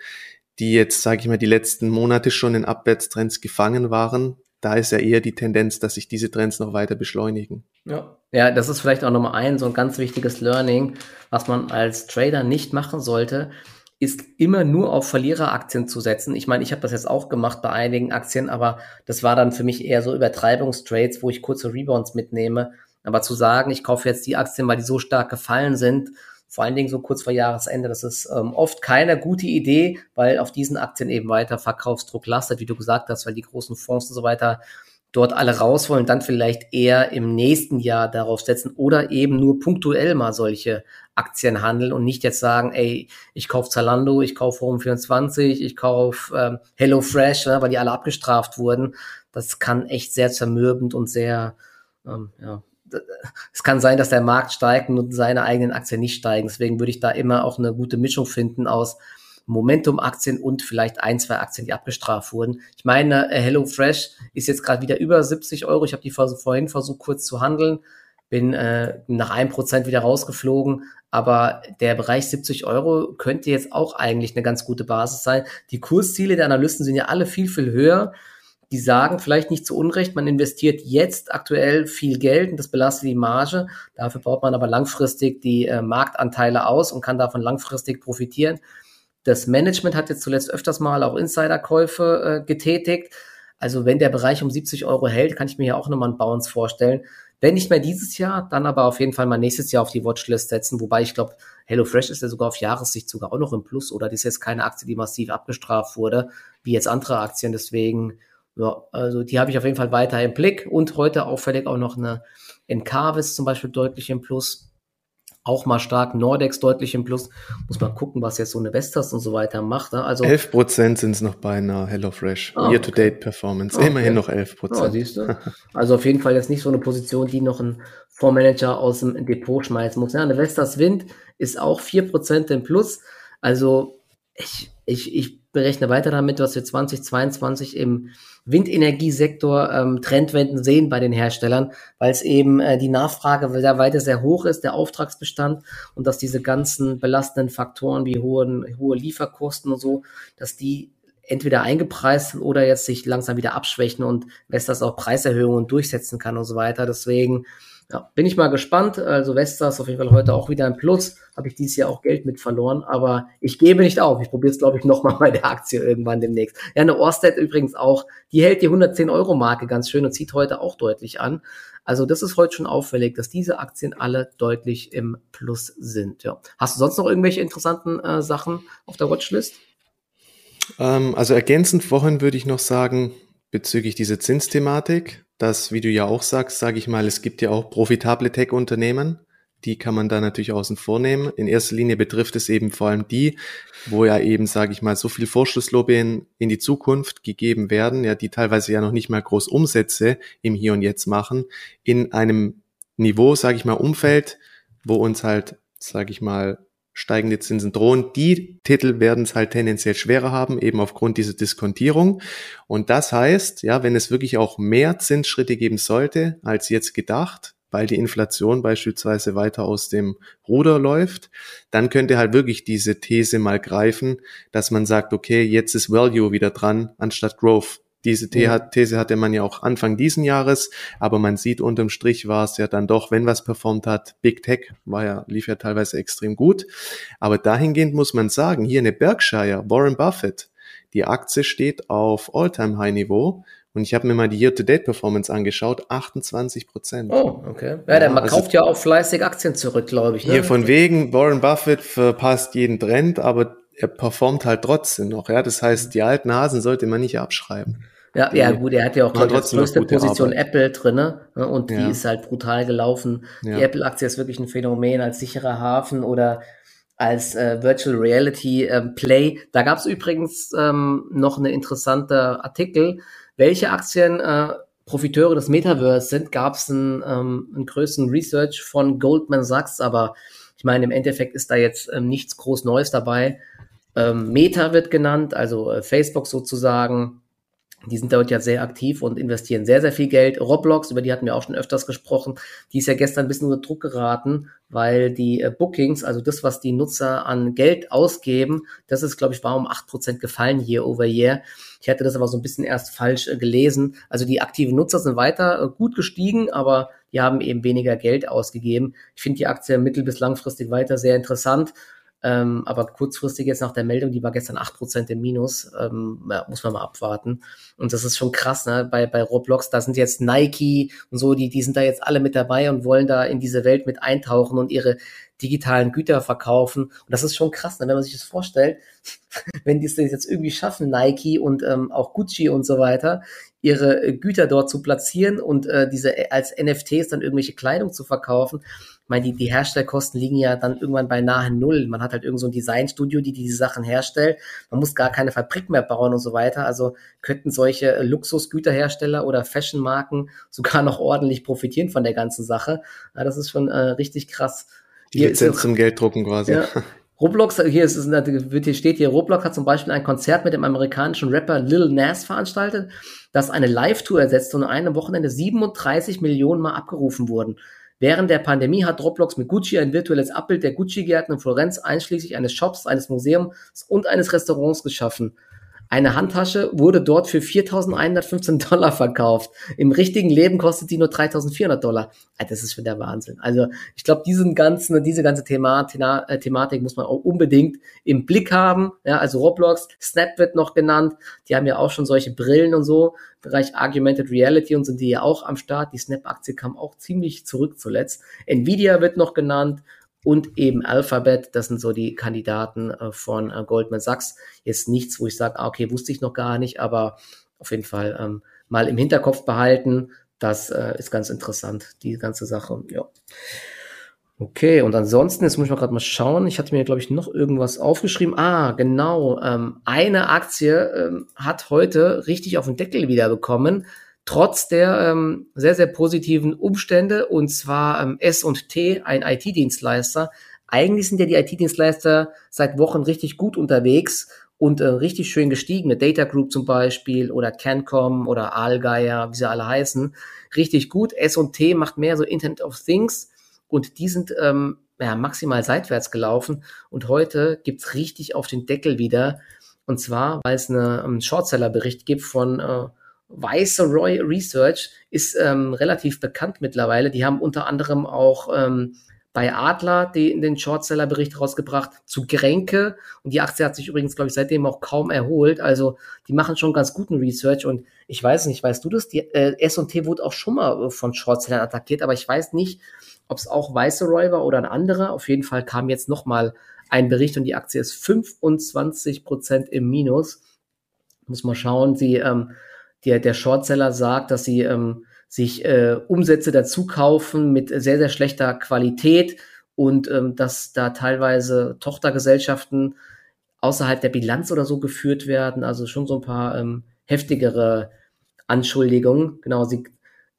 die jetzt, sage ich mal, die letzten Monate schon in Abwärtstrends gefangen waren, da ist ja eher die Tendenz, dass sich diese Trends noch weiter beschleunigen. Ja, ja das ist vielleicht auch nochmal ein so ein ganz wichtiges Learning, was man als Trader nicht machen sollte, ist immer nur auf Verliereraktien zu setzen. Ich meine, ich habe das jetzt auch gemacht bei einigen Aktien, aber das war dann für mich eher so Übertreibungstrades, wo ich kurze Rebounds mitnehme. Aber zu sagen, ich kaufe jetzt die Aktien, weil die so stark gefallen sind, vor allen Dingen so kurz vor Jahresende. Das ist ähm, oft keine gute Idee, weil auf diesen Aktien eben weiter Verkaufsdruck lastet, wie du gesagt hast, weil die großen Fonds und so weiter dort alle raus wollen, dann vielleicht eher im nächsten Jahr darauf setzen oder eben nur punktuell mal solche Aktien handeln und nicht jetzt sagen, ey, ich kaufe Zalando, ich kaufe Home24, ich kaufe ähm, HelloFresh, ne, weil die alle abgestraft wurden. Das kann echt sehr zermürbend und sehr ähm, ja, es kann sein, dass der Markt steigt und seine eigenen Aktien nicht steigen. Deswegen würde ich da immer auch eine gute Mischung finden aus Momentum-Aktien und vielleicht ein, zwei Aktien, die abgestraft wurden. Ich meine, äh, HelloFresh ist jetzt gerade wieder über 70 Euro. Ich habe die vorhin versucht, kurz zu handeln, bin äh, nach einem Prozent wieder rausgeflogen. Aber der Bereich 70 Euro könnte jetzt auch eigentlich eine ganz gute Basis sein. Die Kursziele der Analysten sind ja alle viel, viel höher die sagen vielleicht nicht zu Unrecht, man investiert jetzt aktuell viel Geld und das belastet die Marge. Dafür baut man aber langfristig die äh, Marktanteile aus und kann davon langfristig profitieren. Das Management hat jetzt zuletzt öfters mal auch Insiderkäufe äh, getätigt. Also wenn der Bereich um 70 Euro hält, kann ich mir ja auch nochmal einen Bounce vorstellen. Wenn nicht mehr dieses Jahr, dann aber auf jeden Fall mal nächstes Jahr auf die Watchlist setzen. Wobei ich glaube, HelloFresh ist ja sogar auf Jahressicht sogar auch noch im Plus oder das ist jetzt keine Aktie, die massiv abgestraft wurde, wie jetzt andere Aktien. Deswegen ja, also die habe ich auf jeden Fall weiter im Blick und heute auffällig auch noch eine Encarvis zum Beispiel deutlich im Plus. Auch mal stark, Nordex deutlich im Plus. Muss man gucken, was jetzt so eine Vestas und so weiter macht. Ne? Also 11 Prozent sind es noch beinahe HelloFresh. Ah, Year-to-Date-Performance. Okay. Immerhin noch 11 Prozent. Ja? Also auf jeden Fall jetzt nicht so eine Position, die noch ein Fondsmanager aus dem Depot schmeißen muss. Ja, eine Vestas Wind ist auch 4 Prozent im Plus. Also ich, ich, ich berechne weiter damit, was wir 2022 im Windenergiesektor ähm, Trendwenden sehen bei den Herstellern, weil es eben äh, die Nachfrage sehr weiter sehr hoch ist, der Auftragsbestand und dass diese ganzen belastenden Faktoren wie hohen, hohe Lieferkosten und so, dass die entweder eingepreist sind oder jetzt sich langsam wieder abschwächen und Vestas auch Preiserhöhungen durchsetzen kann und so weiter. Deswegen ja, bin ich mal gespannt. Also Vestas auf jeden Fall heute auch wieder ein Plus. Habe ich dieses Jahr auch Geld mit verloren, aber ich gebe nicht auf. Ich probiere es, glaube ich, nochmal bei der Aktie irgendwann demnächst. Ja, eine Orsted übrigens auch, die hält die 110 Euro Marke ganz schön und zieht heute auch deutlich an. Also das ist heute schon auffällig, dass diese Aktien alle deutlich im Plus sind. Ja. Hast du sonst noch irgendwelche interessanten äh, Sachen auf der Watchlist? Ähm, also ergänzend vorhin würde ich noch sagen, bezüglich dieser Zinsthematik, dass, wie du ja auch sagst, sage ich mal, es gibt ja auch profitable Tech-Unternehmen, die kann man da natürlich außen vor nehmen. In erster Linie betrifft es eben vor allem die, wo ja eben, sage ich mal, so viel Vorschusslobbying in die Zukunft gegeben werden, ja, die teilweise ja noch nicht mal groß Umsätze im Hier und Jetzt machen, in einem Niveau, sage ich mal, Umfeld, wo uns halt, sage ich mal, steigende Zinsen drohen. Die Titel werden es halt tendenziell schwerer haben, eben aufgrund dieser Diskontierung. Und das heißt, ja, wenn es wirklich auch mehr Zinsschritte geben sollte, als jetzt gedacht, weil die Inflation beispielsweise weiter aus dem Ruder läuft, dann könnte halt wirklich diese These mal greifen, dass man sagt, okay, jetzt ist Value wieder dran anstatt Growth. Diese These hatte man ja auch Anfang diesen Jahres, aber man sieht unterm Strich war es ja dann doch, wenn was performt hat, Big Tech war ja, lief ja teilweise extrem gut. Aber dahingehend muss man sagen, hier eine Berkshire, Warren Buffett, die Aktie steht auf All-Time-High-Niveau und ich habe mir mal die Year-to-Date-Performance angeschaut, 28 Prozent. Oh, okay. Ja, ja, also kauft ja auch fleißig Aktien zurück, glaube ich. Ne? Hier von wegen, Warren Buffett verpasst jeden Trend, aber er performt halt trotzdem noch. Ja, das heißt, die alten Hasen sollte man nicht abschreiben. Ja, ja, gut, er hat ja auch die größte Position Arbeit. Apple drinne ne, und die ja. ist halt brutal gelaufen. Ja. Die Apple-Aktie ist wirklich ein Phänomen als sicherer Hafen oder als äh, Virtual Reality ähm, Play. Da gab es übrigens ähm, noch eine interessante Artikel, welche Aktien äh, Profiteure des Metaverse sind. Gab es einen, ähm, einen größeren Research von Goldman Sachs, aber ich meine, im Endeffekt ist da jetzt ähm, nichts groß Neues dabei. Ähm, Meta wird genannt, also äh, Facebook sozusagen. Die sind dort ja sehr aktiv und investieren sehr, sehr viel Geld. Roblox, über die hatten wir auch schon öfters gesprochen, die ist ja gestern ein bisschen unter Druck geraten, weil die äh, Bookings, also das, was die Nutzer an Geld ausgeben, das ist, glaube ich, war um acht Prozent gefallen year over year. Ich hatte das aber so ein bisschen erst falsch äh, gelesen. Also die aktiven Nutzer sind weiter äh, gut gestiegen, aber die haben eben weniger Geld ausgegeben. Ich finde die Aktie mittel- bis langfristig weiter sehr interessant. Ähm, aber kurzfristig jetzt nach der Meldung, die war gestern 8% im Minus, ähm, muss man mal abwarten. Und das ist schon krass, ne? Bei, bei Roblox, da sind jetzt Nike und so, die, die sind da jetzt alle mit dabei und wollen da in diese Welt mit eintauchen und ihre digitalen Güter verkaufen. Und das ist schon krass, ne? wenn man sich das vorstellt, wenn die es jetzt irgendwie schaffen, Nike und ähm, auch Gucci und so weiter, ihre äh, Güter dort zu platzieren und äh, diese äh, als NFTs dann irgendwelche Kleidung zu verkaufen. Ich meine, die, die Herstellkosten liegen ja dann irgendwann bei nahe Null. Man hat halt irgend so ein Designstudio, die diese Sachen herstellt. Man muss gar keine Fabrik mehr bauen und so weiter. Also könnten solche Luxusgüterhersteller oder Fashionmarken sogar noch ordentlich profitieren von der ganzen Sache. Ja, das ist schon äh, richtig krass. Die Lizenz zum Gelddrucken quasi. Ja, Roblox, hier, ist, hier steht hier, Roblox hat zum Beispiel ein Konzert mit dem amerikanischen Rapper Lil Nas veranstaltet, das eine Live-Tour ersetzt und an einem Wochenende 37 Millionen Mal abgerufen wurden. Während der Pandemie hat Roblox mit Gucci ein virtuelles Abbild der Gucci-Gärten in Florenz einschließlich eines Shops, eines Museums und eines Restaurants geschaffen. Eine Handtasche wurde dort für 4.115 Dollar verkauft. Im richtigen Leben kostet die nur 3.400 Dollar. Das ist schon der Wahnsinn. Also ich glaube, diesen ganzen, diese ganze Thema, äh, Thematik muss man auch unbedingt im Blick haben. Ja, also Roblox, Snap wird noch genannt. Die haben ja auch schon solche Brillen und so. Bereich Argumented Reality und sind die ja auch am Start. Die Snap-Aktie kam auch ziemlich zurück zuletzt. Nvidia wird noch genannt und eben Alphabet. Das sind so die Kandidaten äh, von äh, Goldman Sachs. Jetzt nichts, wo ich sage, ah, okay, wusste ich noch gar nicht, aber auf jeden Fall ähm, mal im Hinterkopf behalten. Das äh, ist ganz interessant, die ganze Sache. Ja. Okay, und ansonsten, jetzt muss ich mal gerade mal schauen. Ich hatte mir, glaube ich, noch irgendwas aufgeschrieben. Ah, genau. Ähm, eine Aktie ähm, hat heute richtig auf den Deckel wieder bekommen trotz der ähm, sehr, sehr positiven Umstände, und zwar ähm, S&T, ein IT-Dienstleister. Eigentlich sind ja die IT-Dienstleister seit Wochen richtig gut unterwegs und äh, richtig schön gestiegen. Eine Data Group zum Beispiel oder Cancom oder Allgeier, wie sie alle heißen. Richtig gut. S&T macht mehr so Internet of Things und die sind ähm, ja, maximal seitwärts gelaufen und heute gibt's richtig auf den Deckel wieder. Und zwar, weil es eine, einen Shortseller-Bericht gibt von äh, Viceroy Research ist ähm, relativ bekannt mittlerweile. Die haben unter anderem auch ähm, bei Adler die, den Shortseller-Bericht rausgebracht zu Gränke. Und die Aktie hat sich übrigens, glaube ich, seitdem auch kaum erholt. Also die machen schon ganz guten Research. Und ich weiß nicht, weißt du das? Die äh, S&T wurde auch schon mal äh, von Shortsellern attackiert, aber ich weiß nicht, ob es auch Viceroy war oder ein anderer. Auf jeden Fall kam jetzt noch mal ein Bericht und die Aktie ist 25 Prozent im Minus. Muss mal schauen. Sie ähm, der, der Shortseller sagt, dass sie ähm, sich äh, Umsätze dazu kaufen mit sehr, sehr schlechter Qualität und ähm, dass da teilweise Tochtergesellschaften außerhalb der Bilanz oder so geführt werden. Also schon so ein paar ähm, heftigere Anschuldigungen. Genau, sie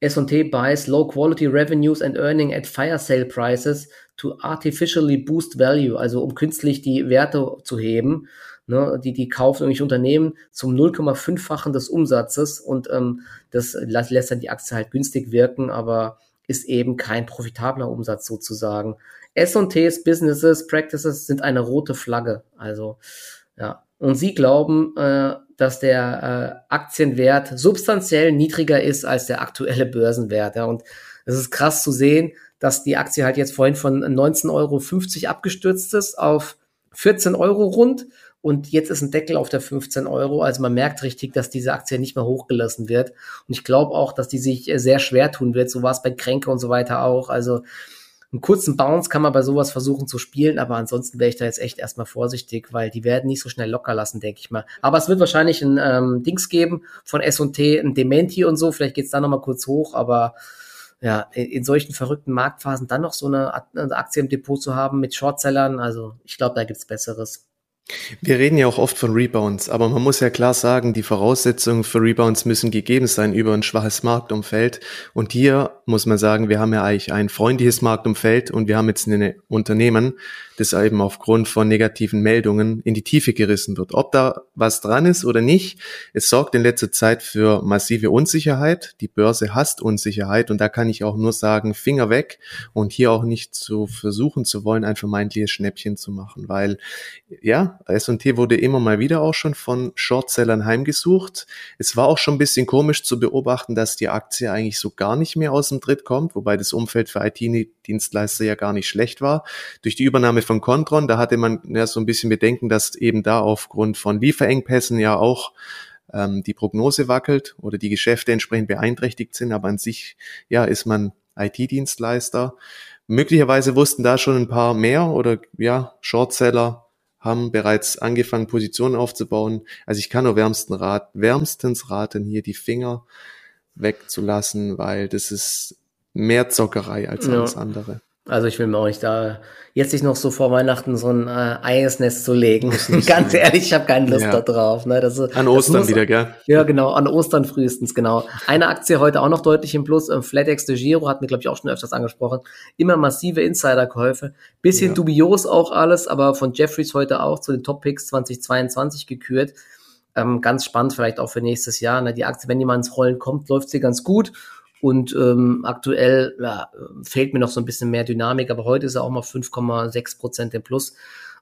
S&T buys low quality revenues and earning at fire sale prices to artificially boost value, also um künstlich die Werte zu heben. Ne, die, die kaufen irgendwelche Unternehmen zum 0,5-fachen des Umsatzes und ähm, das lässt dann die Aktie halt günstig wirken, aber ist eben kein profitabler Umsatz sozusagen. S&Ts, Businesses, Practices sind eine rote Flagge. Also, ja. Und sie glauben, äh, dass der äh, Aktienwert substanziell niedriger ist als der aktuelle Börsenwert. Ja. Und es ist krass zu sehen, dass die Aktie halt jetzt vorhin von 19,50 Euro abgestürzt ist auf 14 Euro rund und jetzt ist ein Deckel auf der 15 Euro. Also man merkt richtig, dass diese Aktie nicht mehr hochgelassen wird. Und ich glaube auch, dass die sich äh, sehr schwer tun wird. So war es bei Kränke und so weiter auch. Also einen kurzen Bounce kann man bei sowas versuchen zu spielen, aber ansonsten wäre ich da jetzt echt erstmal vorsichtig, weil die werden nicht so schnell locker lassen, denke ich mal. Aber es wird wahrscheinlich ein ähm, Dings geben von S&T, ein Dementi und so. Vielleicht geht's da nochmal kurz hoch, aber ja, in solchen verrückten Marktphasen dann noch so eine Aktie im Depot zu haben mit Shortsellern, also ich glaube, da gibt's Besseres. Wir reden ja auch oft von Rebounds, aber man muss ja klar sagen, die Voraussetzungen für Rebounds müssen gegeben sein über ein schwaches Marktumfeld. Und hier muss man sagen, wir haben ja eigentlich ein freundliches Marktumfeld und wir haben jetzt ein Unternehmen, das eben aufgrund von negativen Meldungen in die Tiefe gerissen wird. Ob da was dran ist oder nicht, es sorgt in letzter Zeit für massive Unsicherheit. Die Börse hasst Unsicherheit und da kann ich auch nur sagen, Finger weg und hier auch nicht zu versuchen zu wollen, ein vermeintliches Schnäppchen zu machen, weil ja, S&T wurde immer mal wieder auch schon von Shortsellern heimgesucht. Es war auch schon ein bisschen komisch zu beobachten, dass die Aktie eigentlich so gar nicht mehr aus dem Tritt kommt, wobei das Umfeld für IT-Dienstleister ja gar nicht schlecht war. Durch die Übernahme von Contron, da hatte man ja so ein bisschen Bedenken, dass eben da aufgrund von Lieferengpässen ja auch ähm, die Prognose wackelt oder die Geschäfte entsprechend beeinträchtigt sind. Aber an sich, ja, ist man IT-Dienstleister. Möglicherweise wussten da schon ein paar mehr oder ja, Shortseller haben bereits angefangen, Positionen aufzubauen. Also ich kann nur wärmsten rat, wärmstens raten, hier die Finger wegzulassen, weil das ist mehr Zockerei als alles ja. andere. Also ich will mir auch nicht da jetzt sich noch so vor Weihnachten so ein äh, Eisnest zu legen. Ganz ehrlich, ich habe keine Lust ja. da drauf. Ne? Das, an Ostern muss, wieder, gell? Ja, genau, an Ostern frühestens, genau. Eine Aktie heute auch noch deutlich im Plus. Ähm, FlatEx de Giro hat mir, glaube ich, auch schon öfters angesprochen. Immer massive Insiderkäufe. Bisschen ja. dubios auch alles, aber von Jeffries heute auch zu den Top-Picks 2022 gekürt. Ähm, ganz spannend vielleicht auch für nächstes Jahr. Ne? Die Aktie, wenn mal ins Rollen kommt, läuft sie ganz gut. Und ähm, aktuell ja, fehlt mir noch so ein bisschen mehr Dynamik, aber heute ist er auch mal 5,6 Prozent im Plus.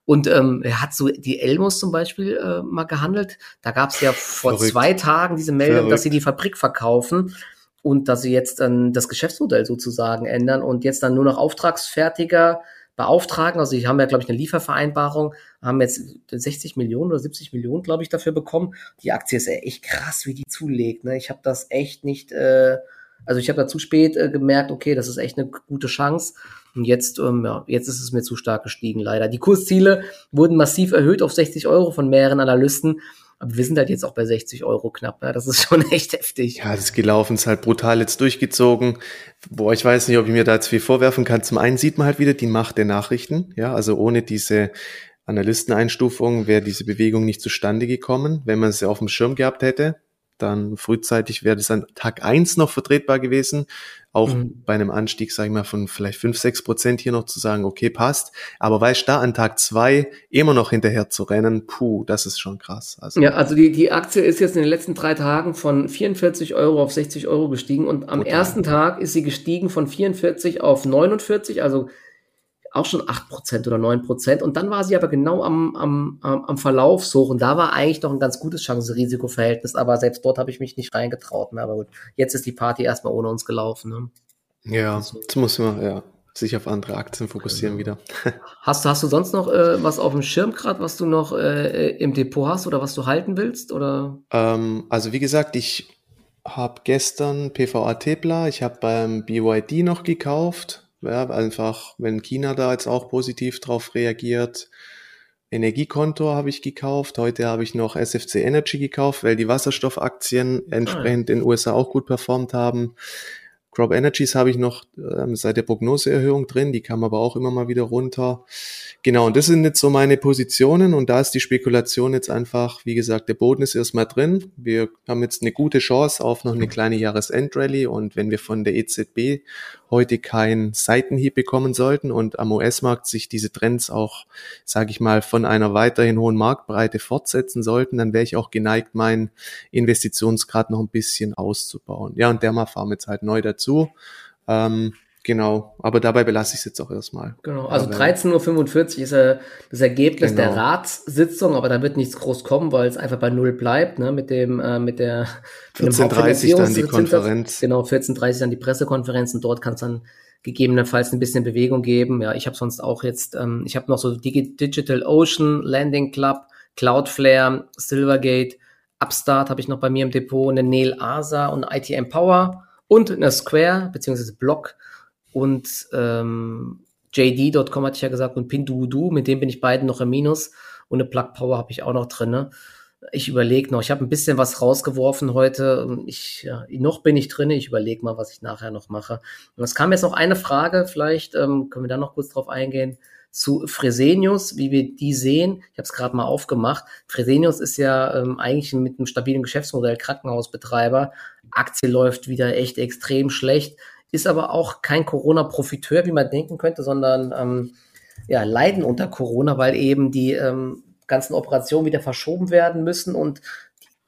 Und ähm, er hat so die Elmos zum Beispiel äh, mal gehandelt. Da gab es ja vor Verrückt. zwei Tagen diese Meldung, Verrückt. dass sie die Fabrik verkaufen und dass sie jetzt dann das Geschäftsmodell sozusagen ändern und jetzt dann nur noch Auftragsfertiger beauftragen. Also sie haben ja, glaube ich, eine Liefervereinbarung, haben jetzt 60 Millionen oder 70 Millionen, glaube ich, dafür bekommen. Die Aktie ist echt krass, wie die zulegt. Ne? Ich habe das echt nicht äh, also ich habe da zu spät äh, gemerkt, okay, das ist echt eine gute Chance. Und jetzt, ähm, ja, jetzt ist es mir zu stark gestiegen, leider. Die Kursziele wurden massiv erhöht auf 60 Euro von mehreren Analysten. Aber wir sind halt jetzt auch bei 60 Euro knapp. Ja? Das ist schon echt heftig. Ja, das gelaufen ist halt brutal jetzt durchgezogen. Boah, ich weiß nicht, ob ich mir da jetzt viel vorwerfen kann. Zum einen sieht man halt wieder die Macht der Nachrichten. Ja, also ohne diese Analysteneinstufung wäre diese Bewegung nicht zustande gekommen, wenn man sie auf dem Schirm gehabt hätte dann frühzeitig wäre das an Tag eins noch vertretbar gewesen. Auch mhm. bei einem Anstieg, sage ich mal, von vielleicht fünf sechs Prozent hier noch zu sagen, okay, passt. Aber weißt da an Tag zwei immer noch hinterher zu rennen, puh, das ist schon krass. Also, ja, also die, die Aktie ist jetzt in den letzten drei Tagen von 44 Euro auf 60 Euro gestiegen und am Total. ersten Tag ist sie gestiegen von 44 auf 49, also auch schon 8% oder 9%. Und dann war sie aber genau am, am, am Verlaufshoch und da war eigentlich noch ein ganz gutes Chance-Risiko-Verhältnis, aber selbst dort habe ich mich nicht reingetraut. Mehr. Aber gut, jetzt ist die Party erstmal ohne uns gelaufen. Ne? Ja, also. jetzt muss man ja sich auf andere Aktien fokussieren genau. wieder. hast, du hast du sonst noch äh, was auf dem Schirm gerade, was du noch äh, im Depot hast oder was du halten willst? Oder? Ähm, also wie gesagt, ich habe gestern PVA Tepla, ich habe beim BYD noch gekauft ja, einfach, wenn China da jetzt auch positiv drauf reagiert. Energiekonto habe ich gekauft. Heute habe ich noch SFC Energy gekauft, weil die Wasserstoffaktien entsprechend in den USA auch gut performt haben. Crop Energies habe ich noch ähm, seit der Prognoseerhöhung drin, die kam aber auch immer mal wieder runter. Genau, und das sind jetzt so meine Positionen und da ist die Spekulation jetzt einfach, wie gesagt, der Boden ist erstmal drin. Wir haben jetzt eine gute Chance auf noch eine kleine Jahresendrallye und wenn wir von der EZB heute keinen Seitenhieb bekommen sollten und am US-Markt sich diese Trends auch, sage ich mal, von einer weiterhin hohen Marktbreite fortsetzen sollten, dann wäre ich auch geneigt, meinen Investitionsgrad noch ein bisschen auszubauen. Ja, und der mal fahren jetzt halt neu dazu. Ähm, Genau, aber dabei belasse ich es jetzt auch erstmal. Genau, also 13.45 Uhr ist ja das Ergebnis genau. der Ratssitzung, aber da wird nichts groß kommen, weil es einfach bei Null bleibt, ne, mit dem, äh, mit der 14.30 dann die Konferenz. Genau, 14.30 dann die Pressekonferenz und dort kann es dann gegebenenfalls ein bisschen Bewegung geben. Ja, ich habe sonst auch jetzt, ähm, ich habe noch so Digi Digital Ocean, Landing Club, Cloudflare, Silvergate, Upstart habe ich noch bei mir im Depot, eine Nail Asa und ITM Power und eine Square, beziehungsweise Block und ähm, JD.com hatte ich ja gesagt und Pinduoduo, mit dem bin ich beiden noch im Minus und eine Plug Power habe ich auch noch drin. Ne? ich überlege noch. Ich habe ein bisschen was rausgeworfen heute. Ich, ja, noch bin ich drin. Ich überlege mal, was ich nachher noch mache. Und es kam jetzt noch eine Frage. Vielleicht ähm, können wir da noch kurz drauf eingehen zu Fresenius, wie wir die sehen. Ich habe es gerade mal aufgemacht. Fresenius ist ja ähm, eigentlich mit einem stabilen Geschäftsmodell Krankenhausbetreiber. Aktie läuft wieder echt extrem schlecht, ist aber auch kein Corona-Profiteur, wie man denken könnte, sondern ähm, ja, leiden unter Corona, weil eben die ähm, ganzen Operationen wieder verschoben werden müssen und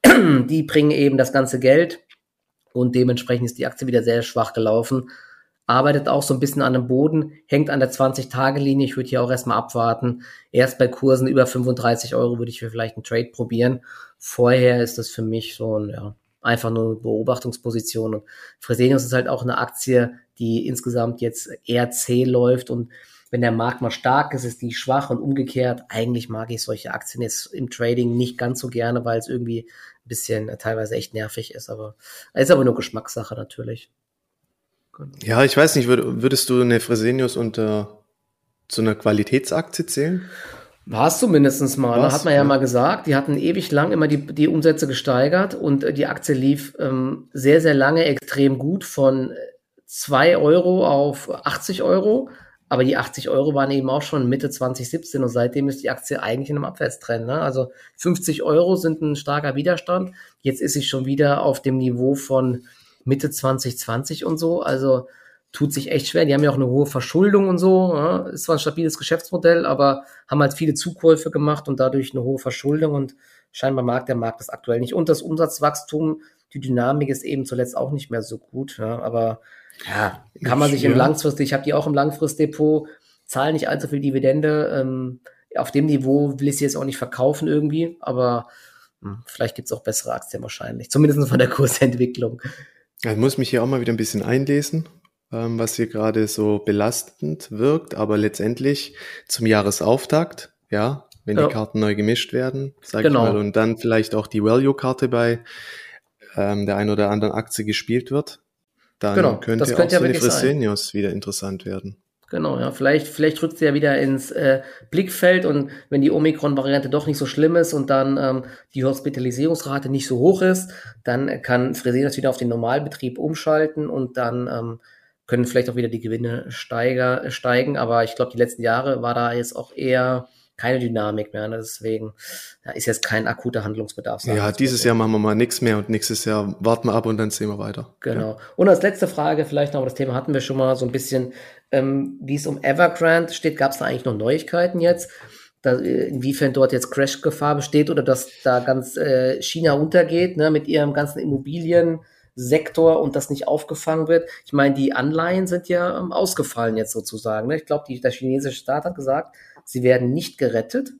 die, die bringen eben das ganze Geld und dementsprechend ist die Aktie wieder sehr schwach gelaufen. Arbeitet auch so ein bisschen an dem Boden, hängt an der 20-Tage-Linie. Ich würde hier auch erstmal abwarten. Erst bei Kursen über 35 Euro würde ich vielleicht einen Trade probieren. Vorher ist das für mich so ein, ja, einfach nur eine Beobachtungsposition. Und Fresenius ist halt auch eine Aktie, die insgesamt jetzt eher zäh läuft und wenn der Markt mal stark ist, ist die schwach und umgekehrt. Eigentlich mag ich solche Aktien jetzt im Trading nicht ganz so gerne, weil es irgendwie ein bisschen äh, teilweise echt nervig ist. Aber ist aber nur Geschmackssache natürlich. Genau. Ja, ich weiß nicht, würdest du eine Fresenius unter zu einer Qualitätsaktie zählen? War es zumindest mal, ne? hat man ja, ja, mal gesagt. Die hatten ewig lang immer die, die Umsätze gesteigert und äh, die Aktie lief ähm, sehr, sehr lange extrem gut von 2 Euro auf 80 Euro. Aber die 80 Euro waren eben auch schon Mitte 2017 und seitdem ist die Aktie eigentlich in einem Abwärtstrend. Ne? Also 50 Euro sind ein starker Widerstand. Jetzt ist sie schon wieder auf dem Niveau von Mitte 2020 und so. Also tut sich echt schwer. Die haben ja auch eine hohe Verschuldung und so. Ja? Ist zwar ein stabiles Geschäftsmodell, aber haben halt viele Zukäufe gemacht und dadurch eine hohe Verschuldung und scheinbar mag der Markt das aktuell nicht. Und das Umsatzwachstum, die Dynamik ist eben zuletzt auch nicht mehr so gut. Ja? Aber ja, kann man sich im Langfrist, ich habe die auch im Langfristdepot, zahlen nicht allzu viel Dividende. Ähm, auf dem Niveau will ich sie jetzt auch nicht verkaufen irgendwie, aber hm, vielleicht gibt es auch bessere Aktien wahrscheinlich, zumindest von der Kursentwicklung. Ich muss mich hier auch mal wieder ein bisschen einlesen, ähm, was hier gerade so belastend wirkt, aber letztendlich zum Jahresauftakt, ja, wenn ja. die Karten neu gemischt werden, sag genau. ich mal, und dann vielleicht auch die Value-Karte bei ähm, der ein oder anderen Aktie gespielt wird, dann genau, könnte das könnte auch ja so eine Fresenius wieder interessant werden. Genau, ja, vielleicht, vielleicht rückt sie ja wieder ins äh, Blickfeld und wenn die Omikron-Variante doch nicht so schlimm ist und dann ähm, die Hospitalisierungsrate nicht so hoch ist, dann kann Fresenius wieder auf den Normalbetrieb umschalten und dann ähm, können vielleicht auch wieder die Gewinne steiger, steigen. Aber ich glaube, die letzten Jahre war da jetzt auch eher keine Dynamik mehr. Ne? Deswegen ja, ist jetzt kein akuter Handlungsbedarf. Ja, dieses Jahr machen wir mal nichts mehr und nächstes Jahr warten wir ab und dann sehen wir weiter. Genau. Ja. Und als letzte Frage vielleicht noch, das Thema hatten wir schon mal so ein bisschen, ähm, wie es um Evergrande steht. Gab es da eigentlich noch Neuigkeiten jetzt? Da, inwiefern dort jetzt Crash-Gefahr besteht oder dass da ganz äh, China untergeht ne, mit ihrem ganzen Immobiliensektor und das nicht aufgefangen wird. Ich meine, die Anleihen sind ja ähm, ausgefallen jetzt sozusagen. Ne? Ich glaube, der chinesische Staat hat gesagt, Sie werden nicht gerettet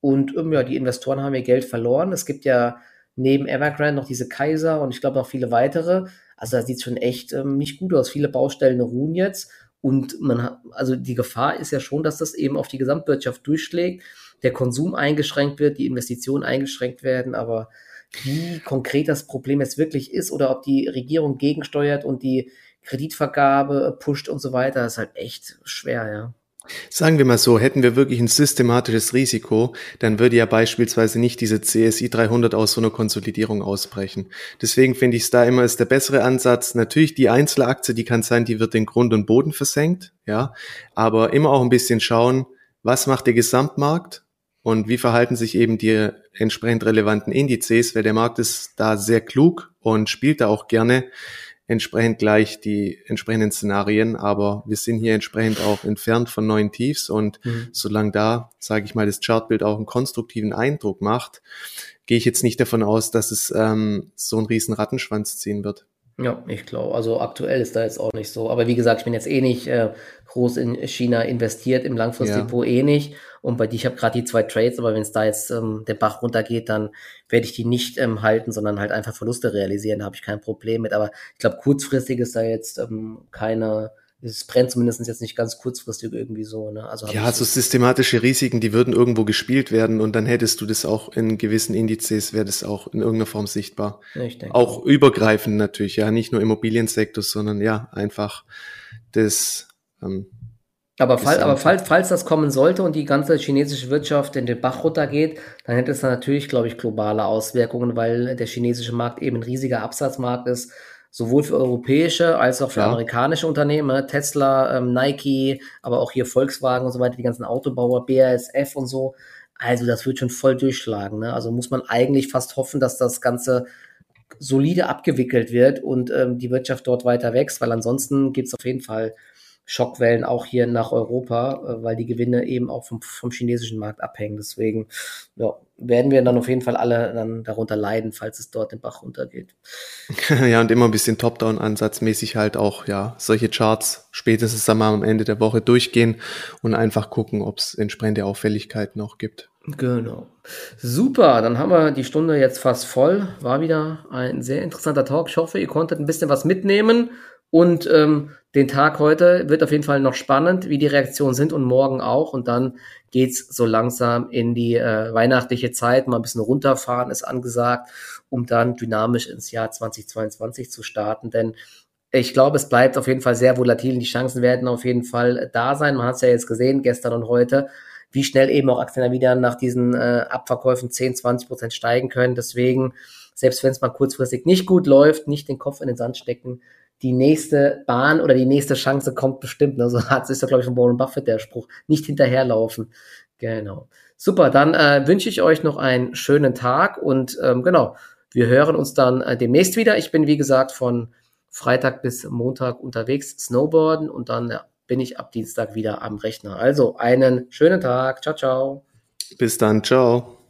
und ähm, ja, die Investoren haben ihr Geld verloren. Es gibt ja neben Evergrande noch diese Kaiser und ich glaube noch viele weitere. Also da sieht es schon echt ähm, nicht gut aus. Viele Baustellen ruhen jetzt und man hat, also die Gefahr ist ja schon, dass das eben auf die Gesamtwirtschaft durchschlägt, der Konsum eingeschränkt wird, die Investitionen eingeschränkt werden, aber wie konkret das Problem jetzt wirklich ist oder ob die Regierung gegensteuert und die Kreditvergabe pusht und so weiter, ist halt echt schwer, ja. Sagen wir mal so, hätten wir wirklich ein systematisches Risiko, dann würde ja beispielsweise nicht diese CSI 300 aus so einer Konsolidierung ausbrechen. Deswegen finde ich es da immer ist der bessere Ansatz. Natürlich die Einzelaktie, die kann sein, die wird in Grund und Boden versenkt, ja, aber immer auch ein bisschen schauen, was macht der Gesamtmarkt und wie verhalten sich eben die entsprechend relevanten Indizes, weil der Markt ist da sehr klug und spielt da auch gerne entsprechend gleich die entsprechenden Szenarien, aber wir sind hier entsprechend auch entfernt von neuen Tiefs und mhm. solange da, sage ich mal, das Chartbild auch einen konstruktiven Eindruck macht, gehe ich jetzt nicht davon aus, dass es ähm, so einen riesen Rattenschwanz ziehen wird. Ja, ich glaube. Also aktuell ist da jetzt auch nicht so. Aber wie gesagt, ich bin jetzt eh nicht äh, groß in China investiert, im Langfristdepot ja. eh nicht. Und bei dir, ich habe gerade die zwei Trades, aber wenn es da jetzt ähm, der Bach runtergeht, dann werde ich die nicht ähm, halten, sondern halt einfach Verluste realisieren. Da habe ich kein Problem mit. Aber ich glaube, kurzfristig ist da jetzt ähm, keine es brennt zumindest jetzt nicht ganz kurzfristig irgendwie so. Ne? Also ja, so systematische Risiken, die würden irgendwo gespielt werden und dann hättest du das auch in gewissen Indizes, wäre das auch in irgendeiner Form sichtbar. Ja, ich denke. Auch übergreifend natürlich, ja, nicht nur Immobiliensektor, sondern ja, einfach das, ähm, Aber, fall, aber fall, falls das kommen sollte und die ganze chinesische Wirtschaft in den Bach runtergeht, dann hätte es natürlich, glaube ich, globale Auswirkungen, weil der chinesische Markt eben ein riesiger Absatzmarkt ist, sowohl für europäische als auch für ja. amerikanische Unternehmen, ne? Tesla, ähm, Nike, aber auch hier Volkswagen und so weiter, die ganzen Autobauer, BASF und so. Also das wird schon voll durchschlagen. Ne? Also muss man eigentlich fast hoffen, dass das Ganze solide abgewickelt wird und ähm, die Wirtschaft dort weiter wächst, weil ansonsten gibt es auf jeden Fall Schockwellen auch hier nach Europa, äh, weil die Gewinne eben auch vom, vom chinesischen Markt abhängen. Deswegen ja, werden wir dann auf jeden Fall alle dann darunter leiden, falls es dort den Bach runtergeht. Ja, und immer ein bisschen Top-Down-ansatzmäßig halt auch, ja, solche Charts spätestens einmal am Ende der Woche durchgehen und einfach gucken, ob es entsprechende Auffälligkeiten auch gibt. Genau. Super, dann haben wir die Stunde jetzt fast voll. War wieder ein sehr interessanter Talk. Ich hoffe, ihr konntet ein bisschen was mitnehmen und ähm, den Tag heute wird auf jeden Fall noch spannend, wie die Reaktionen sind und morgen auch. Und dann geht's so langsam in die äh, weihnachtliche Zeit. Mal ein bisschen runterfahren ist angesagt, um dann dynamisch ins Jahr 2022 zu starten. Denn ich glaube, es bleibt auf jeden Fall sehr volatil. Die Chancen werden auf jeden Fall da sein. Man hat es ja jetzt gesehen, gestern und heute, wie schnell eben auch Aktien wieder nach diesen äh, Abverkäufen 10, 20 Prozent steigen können. Deswegen, selbst wenn es mal kurzfristig nicht gut läuft, nicht den Kopf in den Sand stecken, die nächste Bahn oder die nächste Chance kommt bestimmt. Also hat ist ja, glaube ich, von Warren Buffett der Spruch. Nicht hinterherlaufen. Genau. Super, dann äh, wünsche ich euch noch einen schönen Tag und ähm, genau, wir hören uns dann äh, demnächst wieder. Ich bin, wie gesagt, von Freitag bis Montag unterwegs, Snowboarden und dann ja, bin ich ab Dienstag wieder am Rechner. Also einen schönen Tag. Ciao, ciao. Bis dann. Ciao.